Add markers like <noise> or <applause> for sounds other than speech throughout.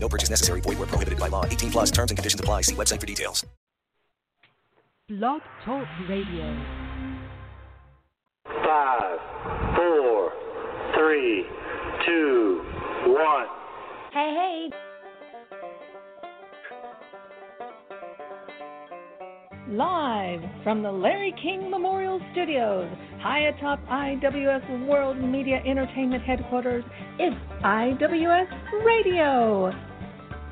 No purchase necessary. Void where prohibited by law. 18 plus terms and conditions apply. See website for details. Blog Talk Radio. Five, four, three, two, one. Hey, hey. Live from the Larry King Memorial Studios, high atop IWS World Media Entertainment Headquarters, it's IWS Radio.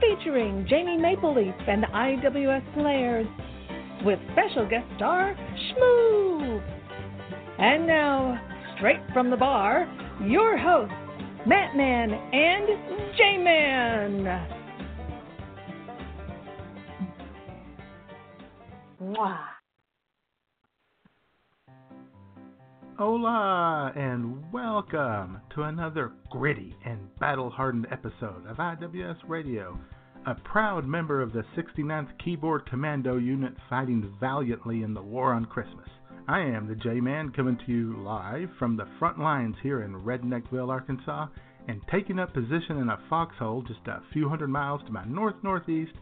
Featuring Jamie Mapleleaf and IWS Players, with special guest star Shmoo. And now, straight from the bar, your hosts, Matt Man and J Man. Hola, and welcome to another gritty and battle hardened episode of IWS Radio, a proud member of the 69th Keyboard Commando Unit fighting valiantly in the War on Christmas. I am the J Man coming to you live from the front lines here in Redneckville, Arkansas, and taking up position in a foxhole just a few hundred miles to my north northeast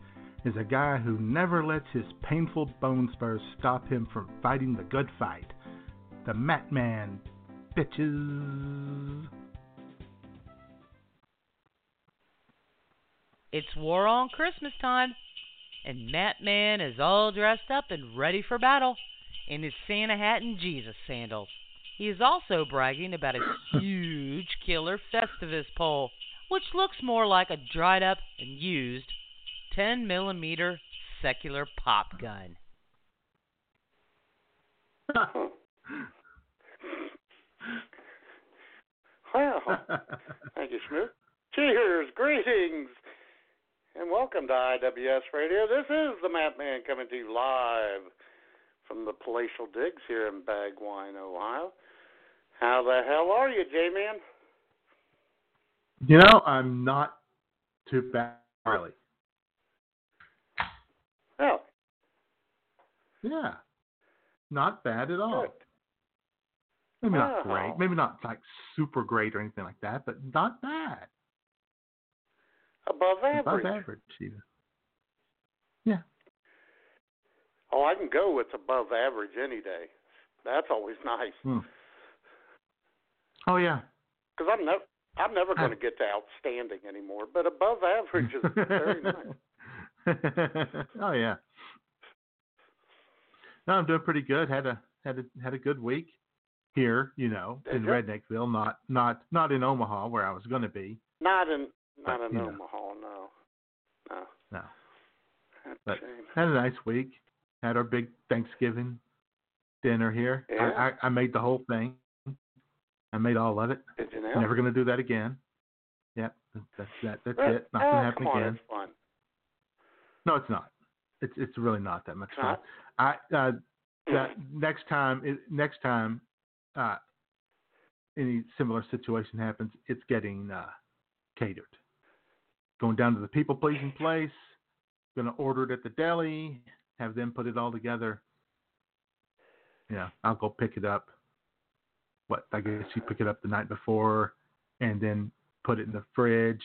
is a guy who never lets his painful bone spurs stop him from fighting the good fight. The Matt Man, bitches. It's War on Christmas time, and Matt Man is all dressed up and ready for battle in his Santa hat and Jesus sandals. He is also bragging about his <coughs> huge killer Festivus pole, which looks more like a dried up and used 10 millimeter secular pop gun. <laughs> Well, thank you, Schmidt. Cheers, greetings, and welcome to IWS Radio. This is the Matt Man coming to you live from the palatial digs here in Bagwine, Ohio. How the hell are you, J-Man? You know, I'm not too bad, Harley. Oh, Yeah, not bad at all. good. Maybe not Wow. great, maybe not like super great or anything like that, but not bad. Above average. Above average, even. Yeah. Oh, I can go with above average any day. That's always nice. Hmm. Oh yeah. Because I'm never, I'm never going to get to outstanding anymore. But above average is <laughs> very nice. oh yeah. No, I'm doing pretty good. Had a had a had a good week here, you know, Did in ya? Redneckville, not not not in Omaha where I was going to be. Not in, not But, in you know. Omaha, no, no. No. That's But a had a nice week. Had our big Thanksgiving dinner here. Yeah. I, I I made the whole thing. I made all of it. Did you now? Never going to do that again. Yep, that's that. That's Well, it. Not going oh, to happen on, again. It's fun. No, it's not. It's it's really not that much It's fun. not? I uh, that next time it, next time uh, any similar situation happens, it's getting uh, catered. Going down to the people pleasing place. Going to order it at the deli. Have them put it all together. Yeah, I'll go pick it up. What I guess you pick it up the night before, and then put it in the fridge,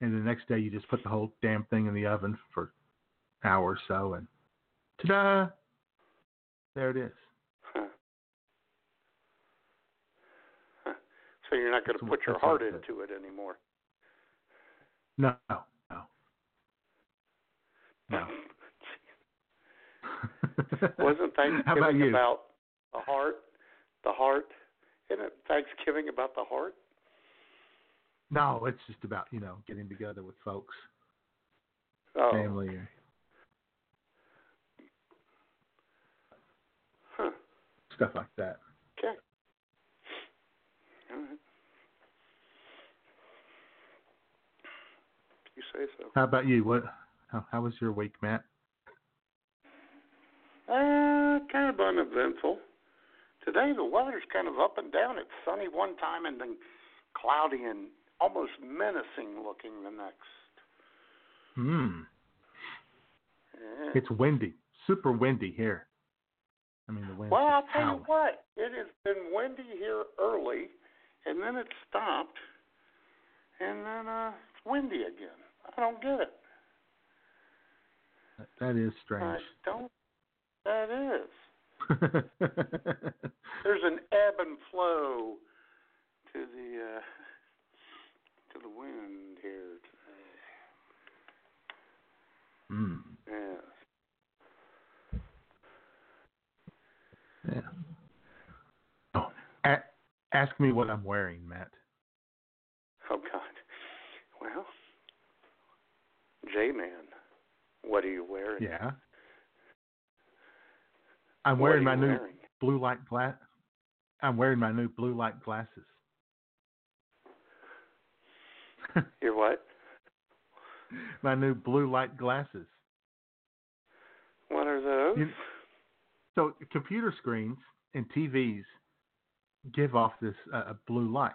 and the next day you just put the whole damn thing in the oven for an hour or so, and ta-da! There it is. Huh. Huh. So you're not going to put your heart into it anymore. No, no, no. <laughs> Wasn't Thanksgiving about about the heart? The heart? Isn't it Thanksgiving about the heart? no, it's just about you know getting together with folks, Oh, family, or huh. stuff like that. Okay. All right. You say so. How about you? What? How, how was your week, Matt? Uh, kind of uneventful. Today the weather's kind of up and down. It's sunny one time and then cloudy and almost menacing looking the next. Hmm. Yeah. It's windy, super windy here. I mean, the wind. Well, I'll tell you what. It has been windy here early, and then it stopped, and then uh, it's windy again. I don't get it. That is I strange. don't. That is. <laughs> There's an ebb and flow to the uh, to the wind here today. Hmm. Yes. Yeah. Oh, a- ask me what I'm wearing, Matt. Oh God. Well, J Man, what are you wearing? Yeah. I'm What wearing my new wearing? blue light glass. I'm wearing my new blue light glasses. <laughs> Your what? my new blue light glasses. What are those? You- So computer screens and TVs give off this uh, blue light,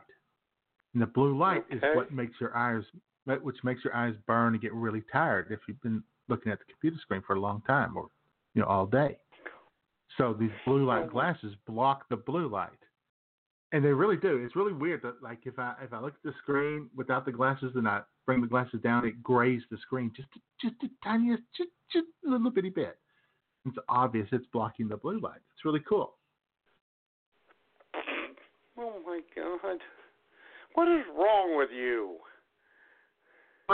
and the blue light is what makes your eyes, which makes your eyes burn and get really tired if you've been looking at the computer screen for a long time or you know all day. So these blue light glasses block the blue light, and they really do. It's really weird that like if I if I look at the screen without the glasses and I bring the glasses down, it grays the screen just just a tiniest, just just a little bitty bit. It's obvious it's blocking the blue light. It's really cool. Oh my God. What is wrong with you?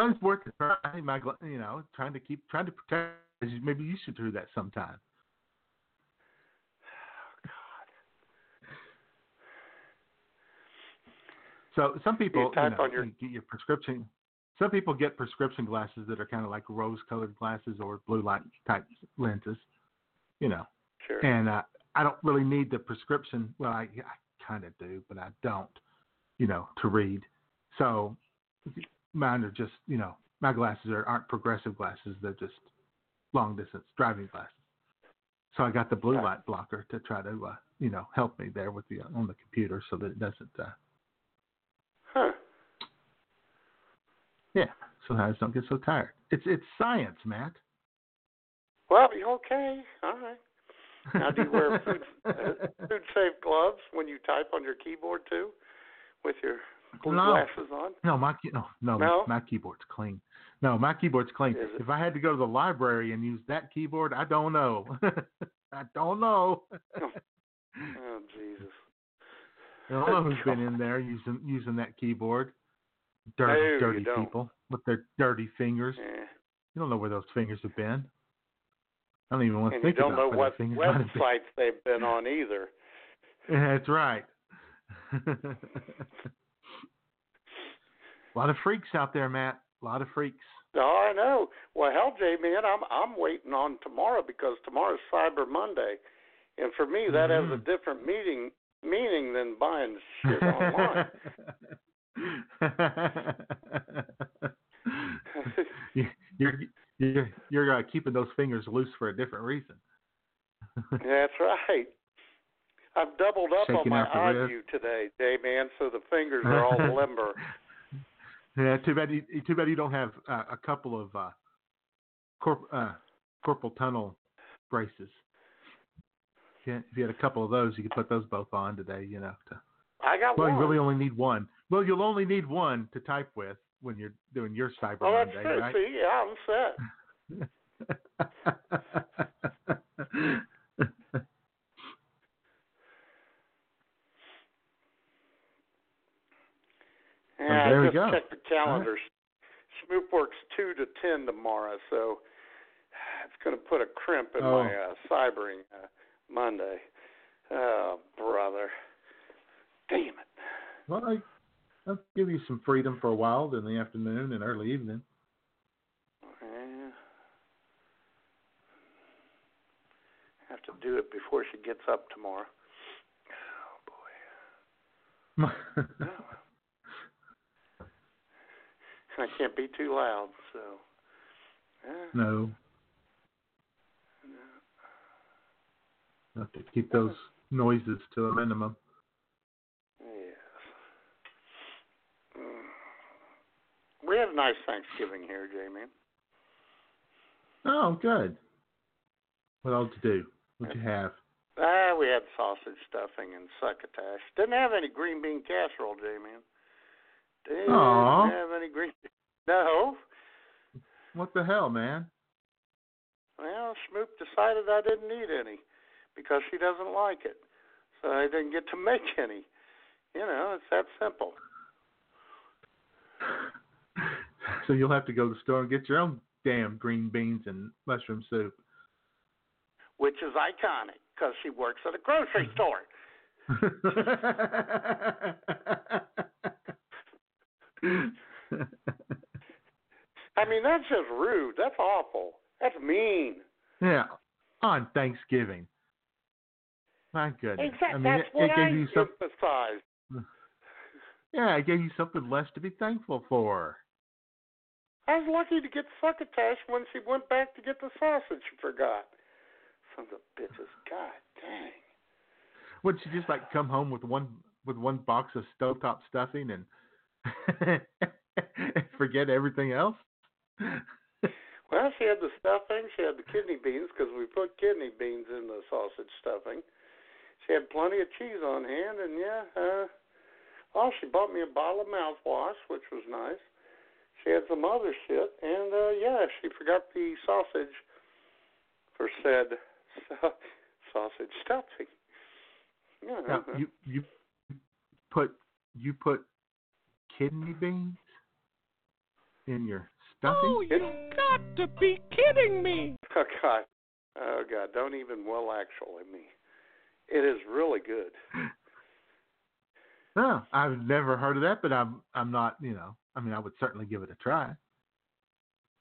It's worth a. My, you know, trying to keep trying to protect. Maybe you should do that sometime. <sighs> So some people, You know, your- get your prescription. Some people get prescription glasses that are kind of like rose-colored glasses or blue light type lenses. You know, Sure. and uh, I don't really need the prescription. Well, I, I kind of do, but I don't. You know, to read. So mine are just, you know, my glasses are, aren't progressive glasses. They're just long distance driving glasses. So I got the blue light blocker to try to, uh, you know, help me there with the on the computer so that it doesn't. Uh, huh. yeah, so I just don't get so tired. It's it's science, Matt. Well, okay. All right. Now, do you wear <laughs> food, uh, food safe gloves when you type on your keyboard too, with your blue No. glasses on? No, my key- no, no, No? my keyboard's clean. No, my keyboard's clean. If I had to go to the library and use that keyboard, I don't know. <laughs> I don't know. Oh, <laughs> oh Jesus. I don't know who's <laughs> been in there using using that keyboard. Dirty, No, dirty people with their dirty fingers. Yeah. You don't know where those fingers have been. I don't even want to And think about. you don't about know what their fingers might have been. they've been on either. That's right. A lot of freaks out there, Matt. A lot of freaks. Oh, I know. Well, hell, Jay, man, I'm I'm waiting on tomorrow because tomorrow's Cyber Monday, and for me that has a Mhm. different meaning meaning than buying shit online. <laughs> You- you're you're you're uh, keeping those fingers loose for a different reason. <laughs> That's right. I've doubled up Shaking on my eye today, Jay, man, so the fingers are all <laughs> limber. Yeah, too bad. You, too bad you don't have uh, a couple of uh, corp, uh, corporal tunnel braces. If you had a couple of those, you could put those both on today. You know. To, I got well, one. Well, you really only need one. Well, you'll only need one to type with when you're doing your cyber oh, that's Monday, true. right? See, yeah, I'm set. <laughs> Yeah, there I we just go. checked the calendars. Schmoop works two to ten tomorrow, so it's going to put a crimp in Oh. my uh, cybering uh, Monday. Oh, brother, damn it! well, I, I'll give you some freedom for a while in the afternoon and early evening. Yeah. Have to do it before she gets up tomorrow. Oh boy. No. <laughs> I can't be too loud, so. Yeah. no. Have to keep those noises to a minimum. Yes. Mm. We had a nice Thanksgiving here, Jamie. Oh, good. What else to do? What'd you have? Ah, we had sausage stuffing and succotash. Didn't have any green bean casserole, Jamie. Didn't have any green. <laughs> No. What the hell, man? Well, Schmoop decided I didn't need any because she doesn't like it, so I didn't get to <laughs> make any. You know, it's that simple. <laughs> So you'll have to go to the store and get your own damn green beans and mushroom soup. Which is iconic because she works at a grocery store. I mean, that's just rude. That's awful. That's mean. yeah, on Thanksgiving. My goodness. Exactly. I mean, that's it, what it gave I you some, emphasize. <sighs> yeah, it gave you something less to be thankful for. I was lucky to get succotash when she went back to get the sausage she forgot. Sons of bitches. God dang. Wouldn't she just like come home with one with one box of stovetop stuffing and <laughs> forget everything else? <laughs> Well, she had the stuffing. She had the kidney beans because we put kidney beans in the sausage stuffing. She had plenty of cheese on hand, and yeah, uh, oh, she bought me a bottle of mouthwash, which was nice. She had some other shit, and uh, yeah, she forgot the sausage for said sa- sausage stuffing. Yeah, Now, uh-huh. you you put you put kidney beans in your oh, stuffing? Oh, you got to be kidding me! <laughs> Oh God, oh God, don't even well actually me. It is really good. No, I've never heard of that, but I'm I'm not, you know, I mean, I would certainly give it a try.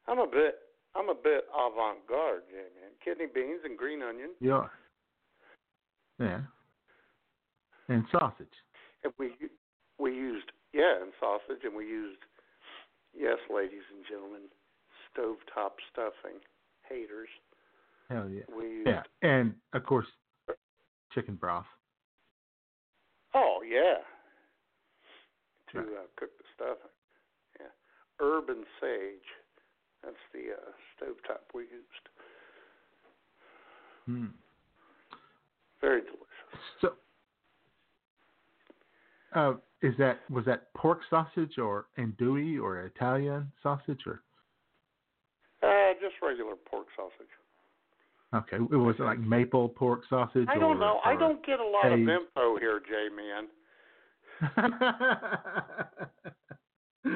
I'm a bit, I'm a bit avant-garde, yeah, man. Kidney beans and green onion, Yeah. Yeah. And sausage. and we we used yeah, and sausage, and we used yes, ladies and gentlemen, stovetop stuffing. Haters. Hell yeah. We used Yeah. And of course chicken broth. oh yeah, to Right. uh, cook the stuffing. Yeah, herb and sage. That's the uh, stovetop we used. Hmm. Very delicious. So uh, is that was that pork sausage or andouille or Italian sausage or Uh, just regular pork sausage. okay, it was it like maple pork sausage. I don't or- know. I don't get a lot of info here, J man. <laughs>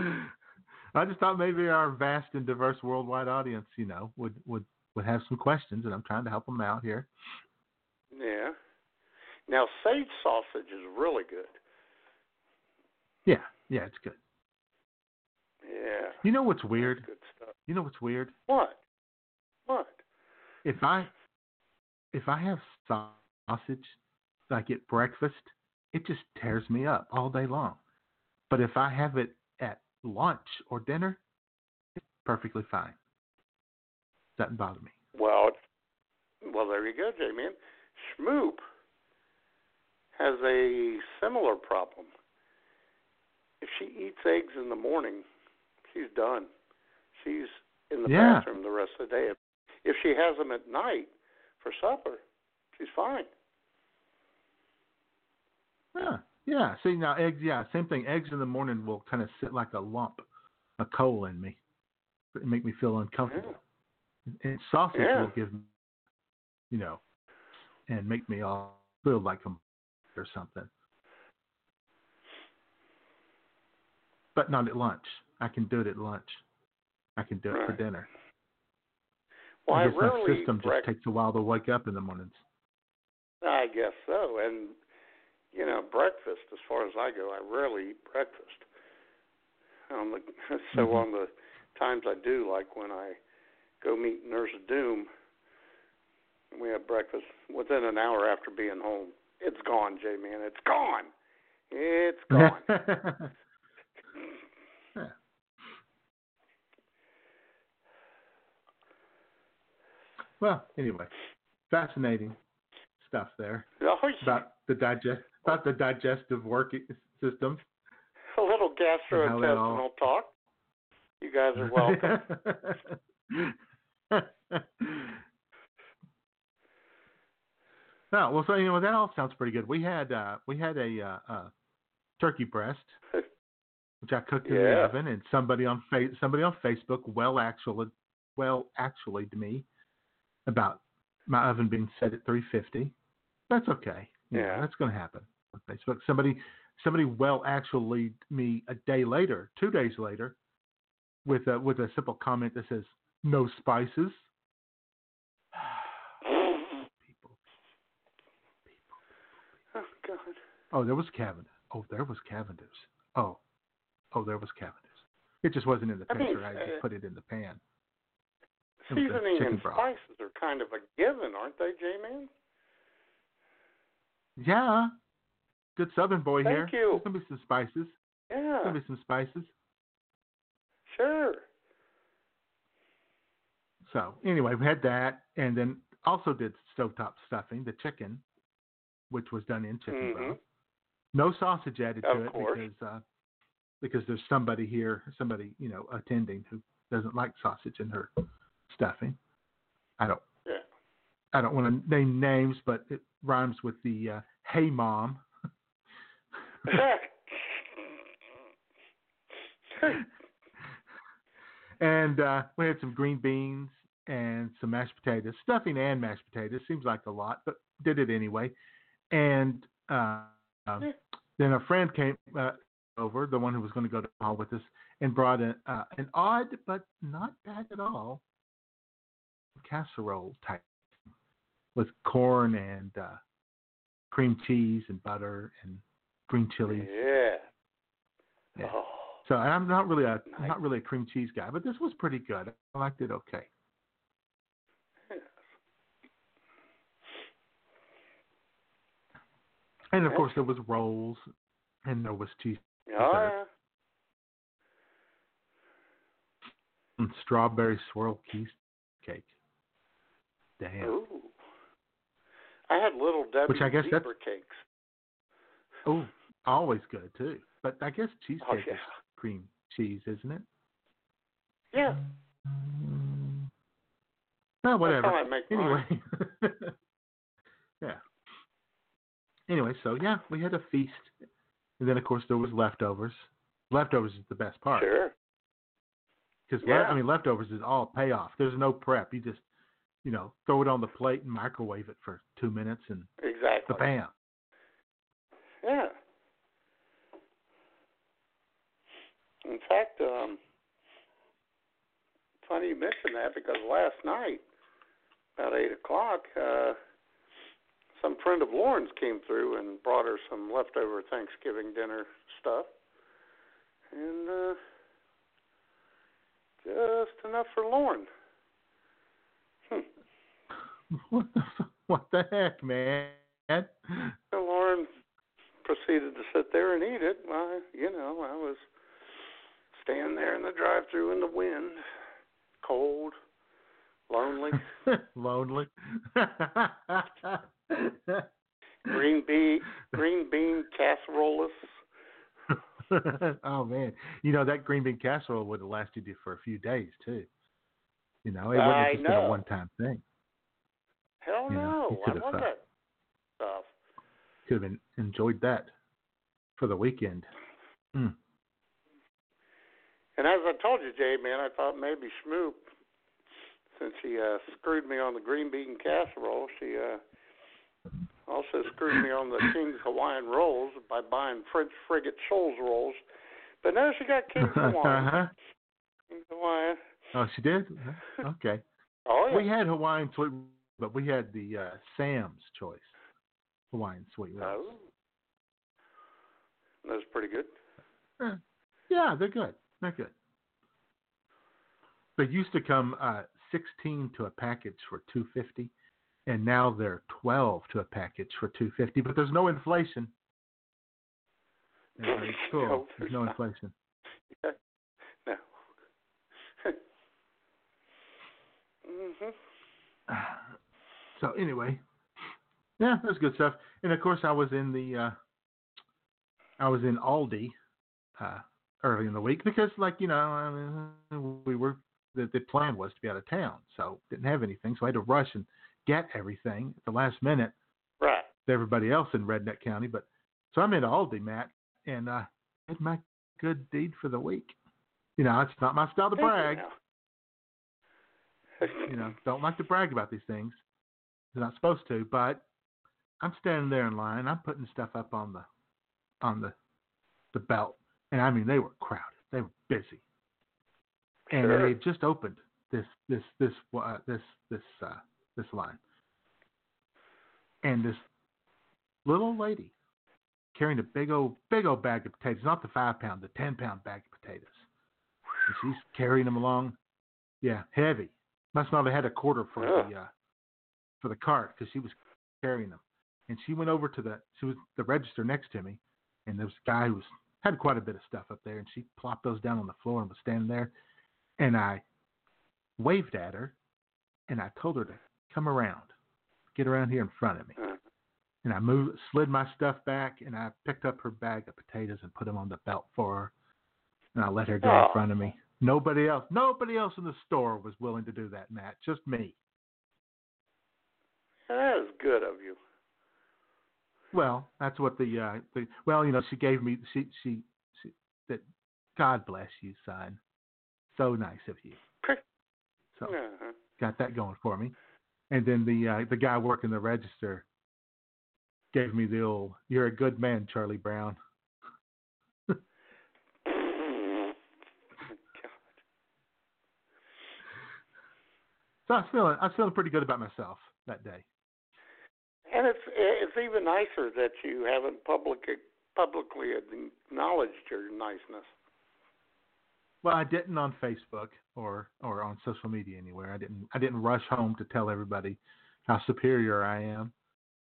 I just thought maybe our vast and diverse worldwide audience, you know, would would would have some questions, and I'm trying to help them out here. Yeah. Now sage sausage is really good. Yeah, yeah, it's good. Yeah. You know what's weird? Good stuff. You know what's weird? What? What? If I if I have sausage like at breakfast, it just tears me up all day long. But if I have it at lunch or dinner, it's perfectly fine. Doesn't bother me. Well, well, there you go, J man. Schmoop has a similar problem. If she eats eggs in the morning, she's done. She's in the Yeah. bathroom the rest of the day. If, if she has them at night for supper, she's fine. Yeah, yeah. See now, eggs. Yeah, same thing. Eggs in the morning will kind of sit like a lump, a coal in me, and make me feel uncomfortable. And sausage Yeah. will give me, you know, and make me all feel like I'm or something. But not at lunch. I can do it at lunch. I can do it for dinner. Well, I I guess my system just break- takes a while to wake up in the mornings. I guess so. And you know, breakfast. As far as I go, I rarely eat breakfast. On the <laughs> so Mhm. on the times I do, like when I go meet Nurse Doom, we have breakfast within an hour after being home. It's gone, J man. It's gone. It's <laughs> gone. Yeah. Well, anyway, fascinating stuff there Oh, yeah. about the digest about the digestive working systems. a little gastrointestinal talk. You guys are welcome. no, <laughs> well, so you know that all sounds pretty good. We had uh, we had a uh, uh, turkey breast, <laughs> which I cooked in the oven, and somebody on fa- somebody on Facebook well actually well actually to me about my oven being set at 350. That's okay. Know, Yeah. that's going to happen on Facebook. Somebody somebody well actually me a day later, two days later, with a with a simple comment that says no spices. <sighs> People. oh God. Oh, there was Cavendish. Oh, there was Cavendish. Oh, oh, there was Cavendish. It just wasn't in the I mean, picture. I uh, just put it in the pan. It was the Seasoning and broth. spices are kind of a given, aren't they, J-Man? Yeah. Good Southern boy Thank here. you. There's gonna be some spices. There's Yeah, gonna be some spices. sure. So anyway, we had that, and then also did stovetop stuffing, the chicken, which was done in chicken Mhm. broth. No sausage added Of to it course. because uh, because there's somebody here, somebody you know attending who doesn't like sausage in her stuffing. I don't. Yeah. I don't want to name names, but it rhymes with the uh, "Hey Mom." <laughs> and uh, we had some green beans and some mashed potatoes, stuffing and mashed potatoes. Seems like a lot, but did it anyway. And uh, um, then a friend came uh, over, the one who was going to go to the hall with us, and brought a, uh, an odd but not bad at all casserole type with corn and uh, cream cheese and butter and green chilies. yeah. Yeah. Oh, So and I'm not really a I'm Nice. not really a cream cheese guy, but this was pretty good. I liked it okay. <laughs> And of course there was rolls and there was cheese oh yeah. and strawberry swirl cheesecake. Damn. Ooh. I had little Debbie Which I guess that's- cakes. Oh, always good too. But I guess cheesecake Oh yeah. is cream cheese, isn't it? Yeah. Mm. Oh, whatever. I make anyway. <laughs> yeah. Anyway, so yeah, we had a feast, and then of course there was leftovers. Leftovers is the best part Sure. because Yeah. I mean leftovers is all payoff. There's no prep. You just you know throw it on the plate and microwave it for two minutes and Exactly. bam. Yeah. In fact, um, funny you mention that because last night, about eight o'clock, uh, some friend of Lauren's came through and brought her some leftover Thanksgiving dinner stuff, and uh, just enough for Lauren. What the what the heck, man? So Lauren proceeded to sit there and eat it. I, you know, I was standing there in the drive-through in the wind, cold, lonely, <laughs> Lonely. <laughs> green bean, green bean casserole. <laughs> oh man, you know that green bean casserole would have lasted you for a few days too. You know, it wouldn't I have just been a one-time thing. Hell You no, you I love uh, that stuff. Could have enjoyed that for the weekend. Mm. And as I told you, Jay, man, I thought maybe Schmoop, since he uh, screwed me on the green bean casserole, she uh, also screwed me on the <laughs> King's Hawaiian rolls by buying French frigate Shoals rolls. But no, she got King's <laughs> Hawaiian. uh-huh. King's Hawaiian. Oh, she did. <laughs> Okay. Oh yeah. We had Hawaiian sweet, but we had the uh, Sam's choice Hawaiian sweet rolls. Oh. That was pretty good. Eh, Yeah, they're good. They're good. They used to come uh, 16 to a package for 250, and now they're 12 to a package for 250. But there's no inflation. Yeah, it's cool. No, there's there's no inflation. <laughs> No. <laughs> <sighs> <sighs> <sighs> mhm. So anyway, Yeah, that's good stuff. And of course, I was in the uh, I was in Aldi uh, early in the week because, like you know, I mean, we were the, the plan was to be out of town, so didn't have anything, so I had to rush and get everything at the last minute. Right. To everybody else in Redneck County, but so I'm in Aldi, Matt, and uh, had my good deed for the week. You know, it's not my style to brag. you know, don't like to brag about these things. You're not supposed to, but I'm standing there in line. I'm putting stuff up on the on the the belt, and I mean they were crowded. They were busy, and Sure. they just opened this this this uh, this this uh, this line, and this little lady carrying a big old big old bag of potatoes, not the five pound, the ten pound bag of potatoes, and she's carrying them along. Yeah, heavy. Must not have had a quarter for Yeah. the uh, for the cart because she was carrying them. And she went over to the she was the register next to me, and there was a guy who was had quite a bit of stuff up there, and she plopped those down on the floor and was standing there, and I waved at her, and I told her to come around, get around here in front of me, Uh, and I moved slid my stuff back, and I picked up her bag of potatoes and put them on the belt for her, and I let her go Oh. in front of me. Nobody else, nobody else in the store was willing to do that, Matt. Just me. That is good of you. Well, that's what the uh the well, you know, she gave me she she, she that God bless you, son. So nice of you. So Uh-huh. got that going for me. And then the uh the guy working the register gave me the old you're a good man, Charlie Brown. <laughs> <laughs> So I was feeling I was feeling pretty good about myself that day. And it's it's even nicer that you haven't public publicly acknowledged your niceness. Well, I didn't on Facebook or or on social media anywhere. I didn't I didn't rush home to tell everybody how superior I am,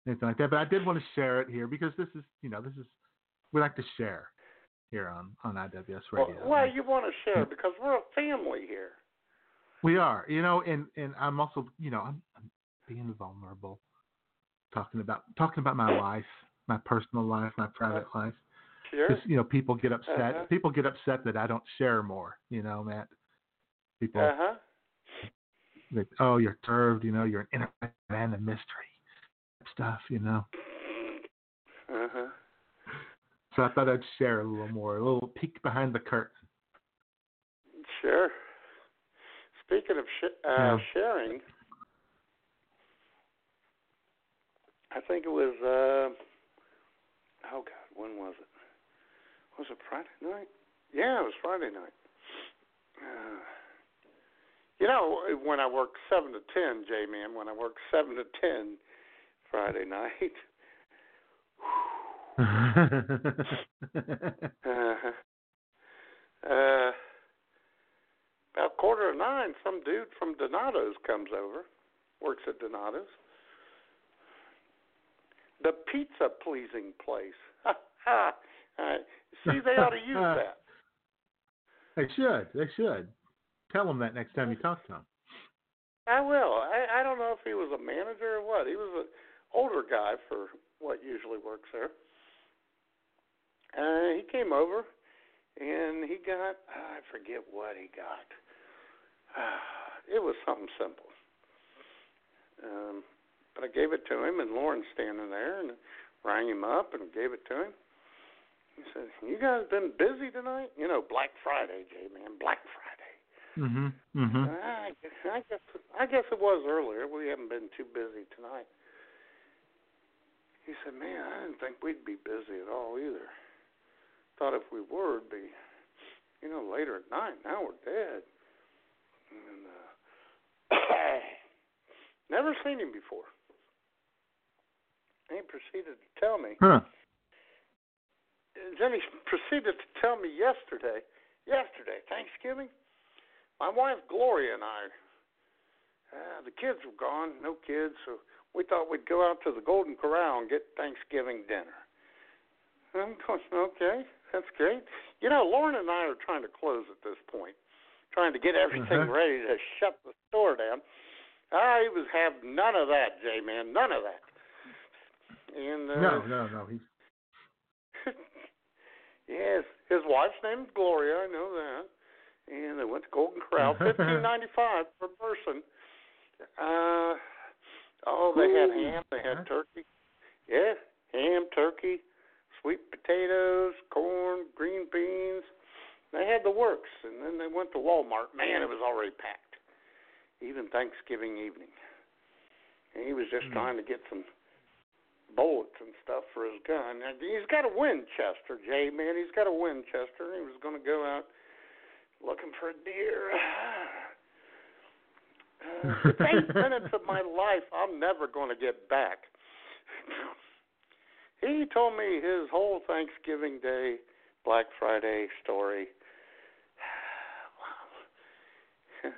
anything like that. But I did want to share it here because this is you know this is we like to share here on on IWS Well, Radio. well, you want to share because we're a family here. we are, you know, and and I'm also you know I'm, I'm being vulnerable, talking about talking about my life, my personal life, my private life. Sure. Because you know people get upset. Uh-huh. People get upset that I don't share more. You know, Matt. People Uh huh. like, oh, you're curved, you know, you're an inner man of mystery stuff, you know. Uh huh. So I thought I'd share a little more, a little peek behind the curtain. Sure. Speaking of sh- uh, Yeah. sharing, I think it was. Uh, oh God, when was it? Was it Friday night? Yeah, it was Friday night. Uh, you know, when I worked seven to ten, J man, when I worked seven to ten Friday night. <laughs> Uh, uh, about quarter of nine, some dude from Donato's comes over, works at Donato's. The pizza pleasing place. Ha <laughs> ha. All right. See, they ought to use <laughs> that. they should. They should. Tell them that next time you talk to them. I will. I, I don't know if he was a manager or what. He was an older guy for what usually works there. Uh, he came over and he got, I forget what he got. <sighs> it was something simple. Um, but I gave it to him, and Lauren's standing there, and rang him up and gave it to him. He said, "You guys been busy tonight? You know, Black Friday, J man, Black Friday." Mhm. Mhm. I guess, I guess I guess it was earlier. We haven't been too busy tonight. He said, "Man, I didn't think we'd be busy at all either. Thought if we were, it'd be, you know, later at night. Now we're dead." And uh, <coughs> never seen him before. And he proceeded to tell me. Huh. Then he proceeded to tell me yesterday, yesterday, Thanksgiving, my wife Gloria and I, uh, the kids were gone, no kids, so we thought we'd go out to the Golden Corral and get Thanksgiving dinner. I'm going, okay, that's great. You know, Lauren and I are trying to close at this point, trying to get everything Uh-huh. ready to shut the store down. I was have none of that, J man, none of that. And uh, no, no, no. He's <laughs> yes, his wife's name's Gloria. I know that. And they went to Golden Corral, <laughs> fifteen ninety five per person. Uh, oh, they had ham. They had turkey. Yeah, ham, turkey, sweet potatoes, corn, green beans. They had the works, and then they went to Walmart. Man, it was already packed. Even Thanksgiving evening. And he was just Mm. trying to get some bullets and stuff for his gun. And he's got a Winchester, Jay, man. He's got a Winchester. and He was going to go out looking for a deer. <sighs> Uh, eight <laughs> minutes of my life I'm never going to get back. he told me his whole Thanksgiving Day, Black Friday story. <sighs>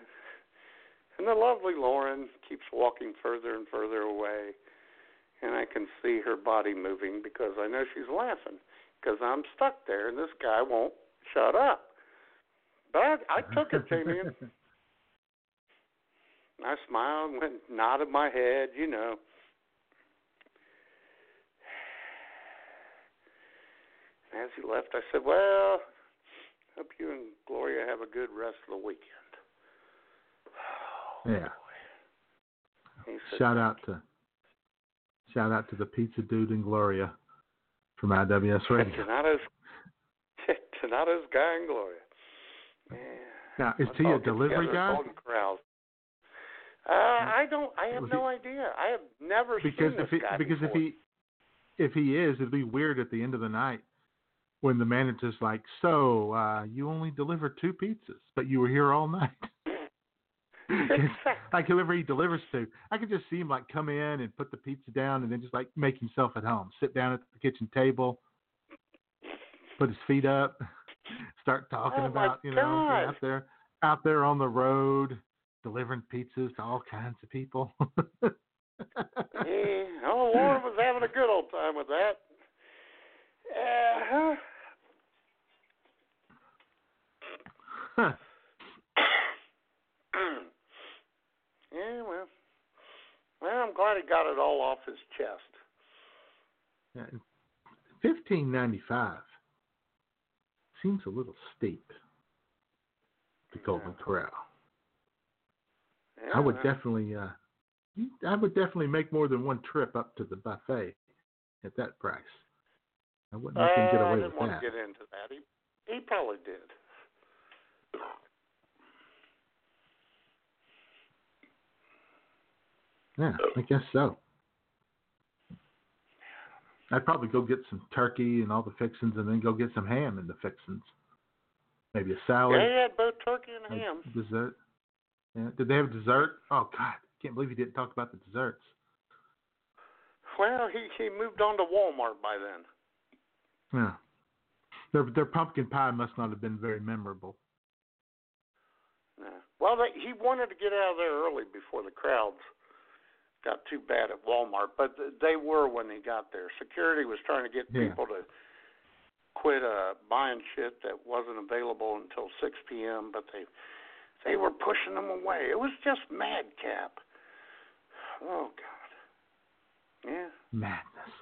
And the lovely Lauren keeps walking further and further away, and I can see her body moving because I know she's laughing because I'm stuck there and this guy won't shut up. But I, I took it, Jamie. and I smiled and went nodded my head, you know. And as he left, I said, "Well, hope you and Gloria have a good rest of the weekend." <sighs> yeah. Oh, he said, Shout out to shout out to the pizza dude and Gloria from IWS Radio. Donato's, Donato's <laughs> guy and Gloria. Yeah. Now, is he a delivery guy? Uh, I don't. I have no idea. I have never Because seen if this he guy because if he if he is, it'd be weird at the end of the night when the manager's like, "So, uh, you only delivered two pizzas, but you were here all <laughs> night." <laughs> like whoever he delivers to, I could just see him like come in and put the pizza down and then just like make himself at home, sit down at the kitchen table, put his feet up, <laughs> start talking Oh, about you know God. out there out there on the road delivering pizzas to all kinds of people. <laughs> Yeah, oh, Lauren was having a good old time with that. Uh, Huh. yeah, well, glad he got it all off his chest. Fifteen ninety five seems a little steep. The Golden Corral. Yeah, I would definitely, uh, I would definitely make more than one trip up to the buffet at that price. I wouldn't let them get uh, I away didn't with want that. to get into that. He he probably did. Yeah, I guess so. I'd probably go get some turkey and all the fixings, and then go get some ham and the fixings. Maybe a salad, Yeah, had both turkey and ham. dessert. Yeah. Did they have dessert? Oh God, can't believe he didn't talk about the desserts. Well, he he moved on to Walmart by then. Yeah. Their their pumpkin pie must not have been very memorable. Yeah. Well, they, he wanted to get out of there early before the crowds got too bad at Walmart, but they were when he got there. Security was trying to get Yeah. people to quit uh buying shit that wasn't available until 6 p.m., but they they were pushing them away. It was just madcap. Oh God. Yeah. Madness.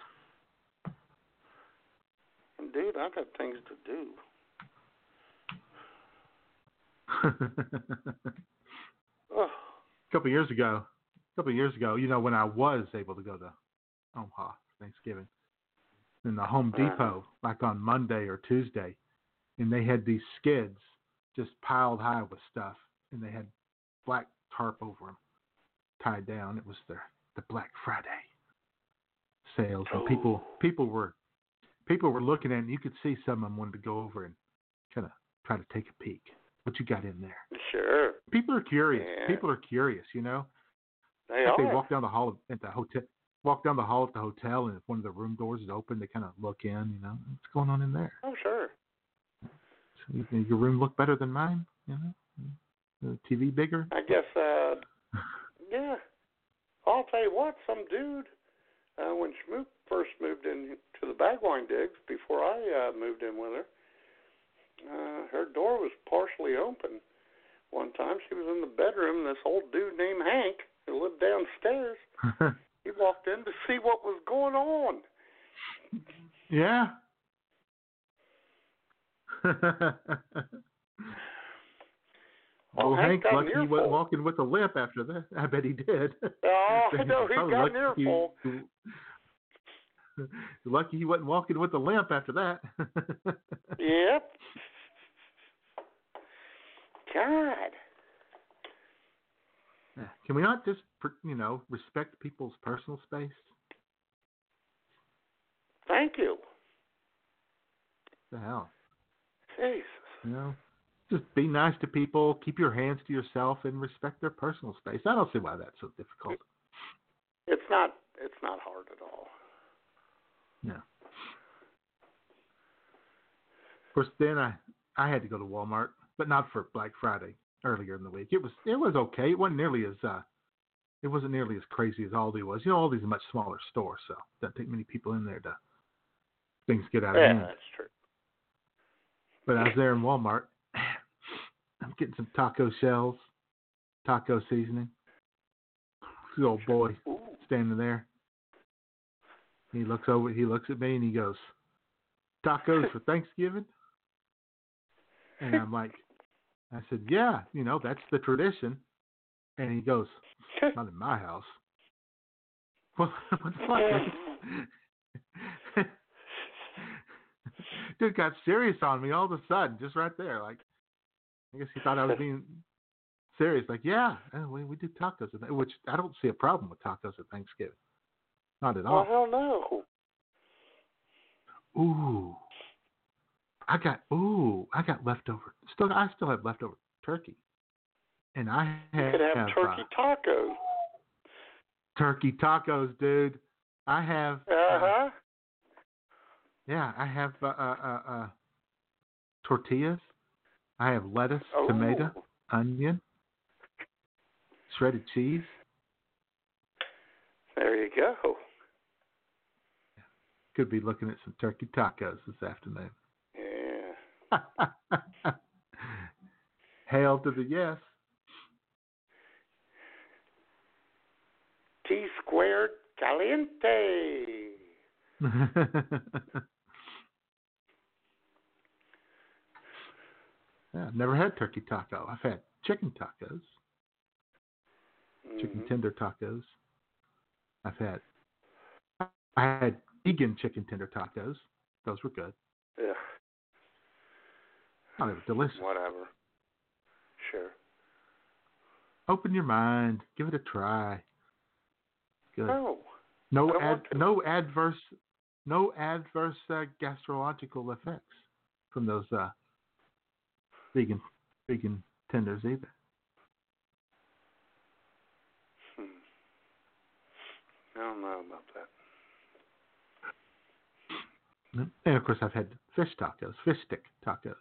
And dude, I got things to do. <laughs> a couple years ago, a couple years ago, you know, when I was able to go to Omaha for Thanksgiving, in the Home Uh-huh. Depot, like on Monday or Tuesday, and they had these skids just piled high with stuff, and they had black tarp over them, tied down. It was their the Black Friday sales, and people Oh. people were people were looking at, it, and you could see some of them wanted to go over and kind of try to take a peek. What you got in there? Sure. People are curious. Yeah. People are curious, you know. They Like they are. walk down the hall at the hotel, walk down the hall at the hotel, and if one of the room doors is open, they kind of look in. You know, what's going on in there? Oh, sure. So you your room look better than mine? You know, the TV bigger. I guess, uh, yeah. I'll tell you what, some dude, uh, when Schmoop first moved in to the Bagwine Digs, before I uh, moved in with her, uh, her door was partially open. One time she was in the bedroom, and this old dude named Hank, who went downstairs, <laughs> He walked in to see what was going on. Yeah. <laughs> Well, well, Hank Hank, lucky he wasn't walking with a limp after that. I bet he did. Oh, I know, he got an earful. Lucky he wasn't walking with a limp after that. Yep. God. Can we not just, you know, respect people's personal space? Thank you. The hell, Jesus. you know, just be nice to people, keep your hands to yourself, and respect their personal space. I don't see why that's so difficult. It's not it's not hard at all. Yeah. Of course, then I I had to go to Walmart, but not for Black Friday earlier in the week. It was it was okay. It wasn't nearly as uh, it wasn't nearly as crazy as Aldi was. You know, Aldi's a much smaller store, so doesn't take many people in there to things get out of Yeah, hand. that's true. But I was there in Walmart. <coughs> I'm getting some taco shells, taco seasoning. Good old boy standing there. He looks over. He looks at me and he goes, "Tacos <laughs> for Thanksgiving." And I'm like, I said, "Yeah, you know that's the tradition." And he goes, <laughs> "Not in my house." What, <laughs> what the fuck? <laughs> Dude got serious on me all of a sudden, just right there. Like, I guess he thought I was being serious. Like, yeah, uh, we we do tacos, at, which I don't see a problem with tacos at Thanksgiving. Not at all. Well, hell no. Ooh, I got ooh, I got leftover. Still, I still have leftover turkey, and I You could have uh, turkey tacos. turkey tacos, dude. I have. Uh uh, huh. Yeah, I have uh, uh, uh, uh, tortillas. I have lettuce, Oh. tomato, onion, shredded cheese. There you go. Could be looking at some turkey tacos this afternoon. <laughs> Hail to the yes. T squared caliente. <laughs> yeah, I've never had turkey taco. I've had chicken tacos, chicken Mhm. tender tacos. I've had I had vegan chicken tender tacos. Those were good. Oh, they were delicious. Whatever. Sure. Open your mind. Give it a try. Good. No. No ad, no adverse, no adverse uh, gastrological effects from those uh, vegan vegan tenders either. Hmm. I don't know about that. And of course, I've had fish tacos, fish stick tacos.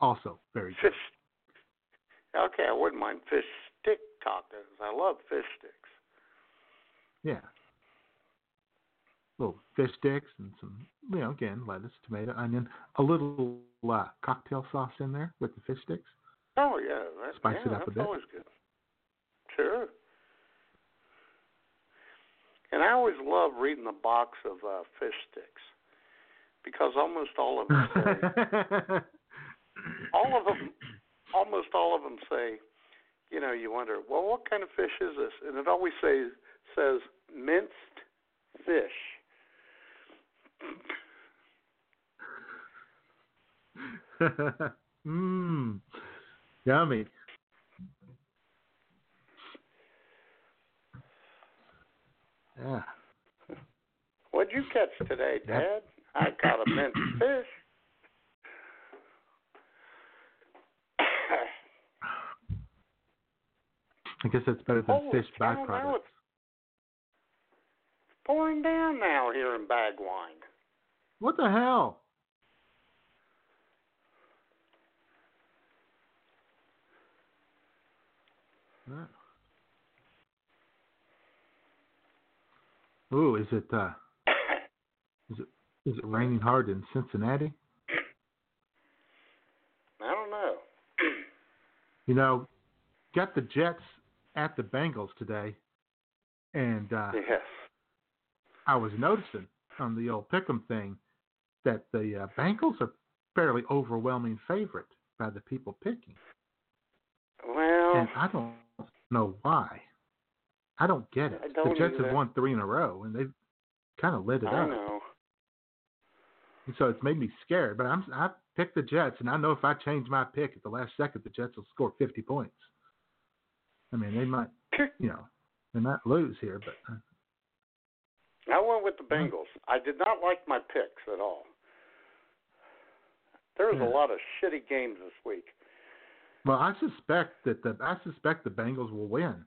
Also very good. Fish. Okay, I wouldn't mind fish stick tacos. I love fish sticks. Yeah. Little fish sticks and some, you know, again, lettuce, tomato, onion, a little uh, cocktail sauce in there with the fish sticks. Oh yeah, that, Spice yeah, it up a that's bit. always good. Sure. And I always love reading the box of uh, fish sticks because almost all of them <laughs> say all of them, almost all of them say, you know, you wonder, well, what kind of fish is this? And it always says says minced fish. <laughs> Mmm. Yummy. Yeah. What'd you catch today. Dad? I caught a minced fish. I guess that's better than Holy fish now byproducts. it's pouring down now here in Bagwine. What the hell? Yeah. Ooh, is it uh is it is it raining hard in Cincinnati? I don't know. <clears throat> You know, got the Jets at the Bengals today. And uh, Yes. I was noticing on the old Pick'em thing that the uh, Bengals are fairly overwhelming favorite by the people picking, Well, and I don't know why. I don't get it. The don't Jets either. have won three in a row, and they've kind of lit it I up. know. And so it's made me scared. But I'm I picked the Jets, and I know if I change my pick at the last second, the Jets will score 50 points. I mean, they might, you know, they might lose here, but uh, I went with the Bengals. I did not like my picks at all. There was Yeah. a lot of shitty games this week. well, I suspect that the I suspect the Bengals will win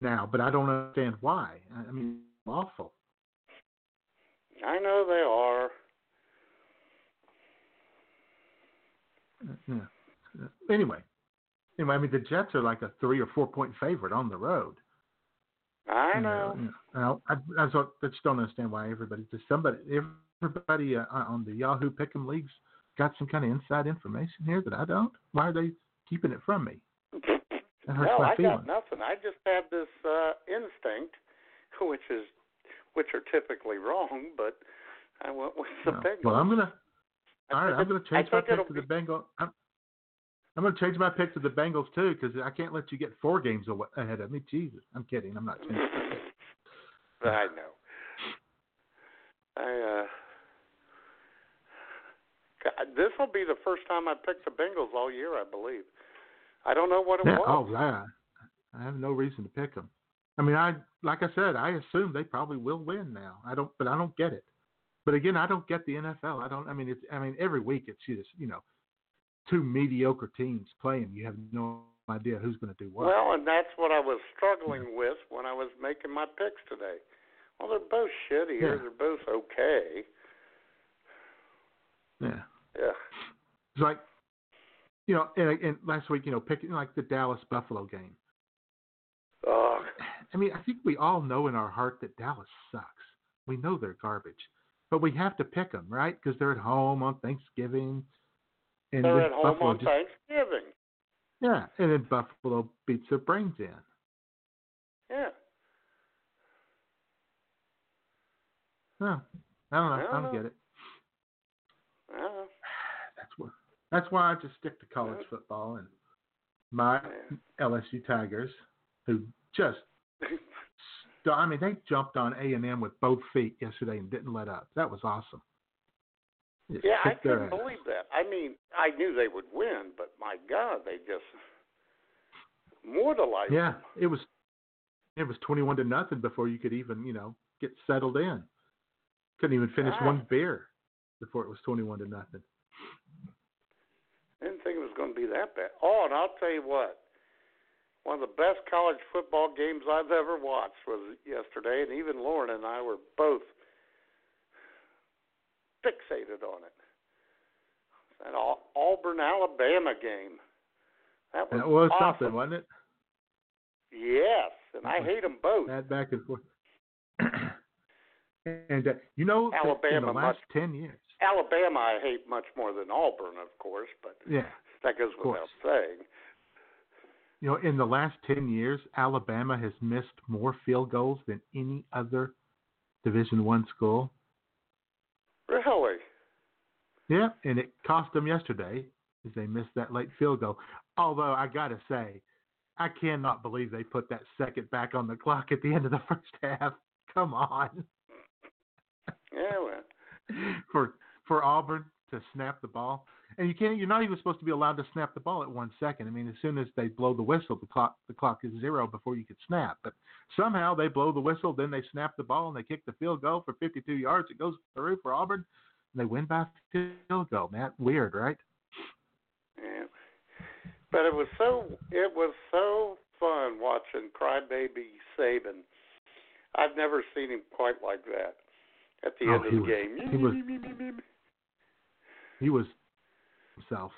now, but I don't understand why. I mean, awful. I know they are. Uh, Yeah. Uh, Anyway, anyway, I mean, the Jets are like a three or four point favorite on the road. I you know. you know, I, I, I, just don't understand why everybody, just somebody, everybody uh, on the Yahoo Pick'em leagues got some kind of inside information here that I don't. Why are they keeping it from me? That hurts no, my I feelings. got nothing. I just have this uh instinct, <laughs> which is which are typically wrong, but I went with the No. Bengals. Well, I'm gonna. All right, I'm gonna change my pick to the Bengals. I'm, I'm going to change my pick to the Bengals too because I can't let you get four games awa- ahead of me. Jesus, I'm kidding. I'm not changing. my pick. I know. I uh this will be the first time I picked the Bengals all year, I believe. I don't know what it Yeah. was. Oh, yeah. I have no reason to pick them. I mean, I like I said, I assume they probably will win now. I don't, but I don't get it. But again, I don't get the NFL. I don't. I mean, it's. I mean, every week it's just you know, two mediocre teams playing. You have no idea who's going to do what. Well, and that's what I was struggling with when I was making my picks today. Well, they're both shitty or Yeah. they're both okay. yeah. Yeah. It's like, you know, and, and last week, you know, picking like the Dallas Buffalo game. Oh, I mean, I think we all know in our heart that Dallas sucks. We know they're garbage, but we have to pick them, right? Because they're at home on Thanksgiving. And they're at home Buffalo on just, Thanksgiving. Yeah, and then Buffalo beats their brains in. Yeah. No, I don't know. I don't I don't get it. That's what. That's why I just stick to college Yeah. football and my LSU Tigers, who just. <laughs> I mean, they jumped on A and M with both feet yesterday and didn't let up. That was awesome. Yeah, I couldn't ass. believe that. I mean, I knew they would win, but my God, they just mortalized Yeah, them. it was it was twenty one to nothing before you could even you know get settled in. Couldn't even finish Right. one beer before it was twenty one to nothing. I didn't think it was going to be that bad. Oh, and I'll tell you what. One of the best college football games I've ever watched was yesterday, and even Lauren and I were both fixated on it. That Auburn Alabama game. That was, That was awesome. something, wasn't it? Yes, and I hate them both. That back and forth. <clears throat> and uh, you know, that in the last must- ten years. Alabama I hate much more than Auburn, of course, but Yeah, that goes without saying. you know, in the last ten years, Alabama has missed more field goals than any other Division One school. Really? Yeah, and it cost them yesterday as they missed that late field goal. Although I gotta say, I cannot believe they put that second back on the clock at the end of the <laughs> first half. Come on, Yeah, well. <laughs> for for Auburn to snap the ball, and you can't. You're not even supposed to be allowed to snap the ball at one second. I mean, as soon as they blow the whistle, the clock the clock is zero before you could snap. But somehow they blow the whistle, then they snap the ball and they kick the field goal for 52 yards. It goes through for Auburn. And they win by field goal. Man, weird, right? Yeah. But it was so it was so fun watching Crybaby Saban. I've never seen him quite like that at the Oh, end of the was- game. he was- He was himself.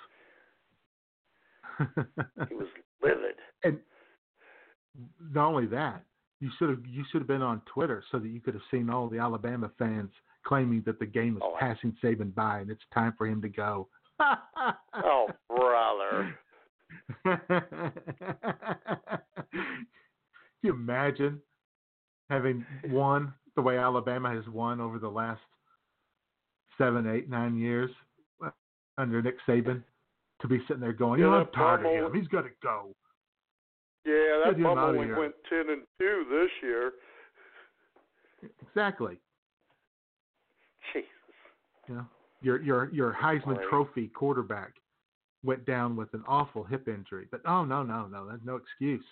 He was <laughs> livid. and not only that, you should have you should have been on Twitter so that you could have seen all the Alabama fans claiming that the game is Oh, passing Saban by and it's time for him to go. Oh, brother. Can <laughs> you imagine having won the way Alabama has won over the last seven, eight, nine years under Nick Saban, to be sitting there going, Yeah, "You know, I'm tired of him. He's got to go." Yeah, that bubble outta we here. went ten and two this year. Exactly. Jesus. You know, your your your Heisman Right. Trophy quarterback went down with an awful hip injury, but oh no no no, that's no excuse.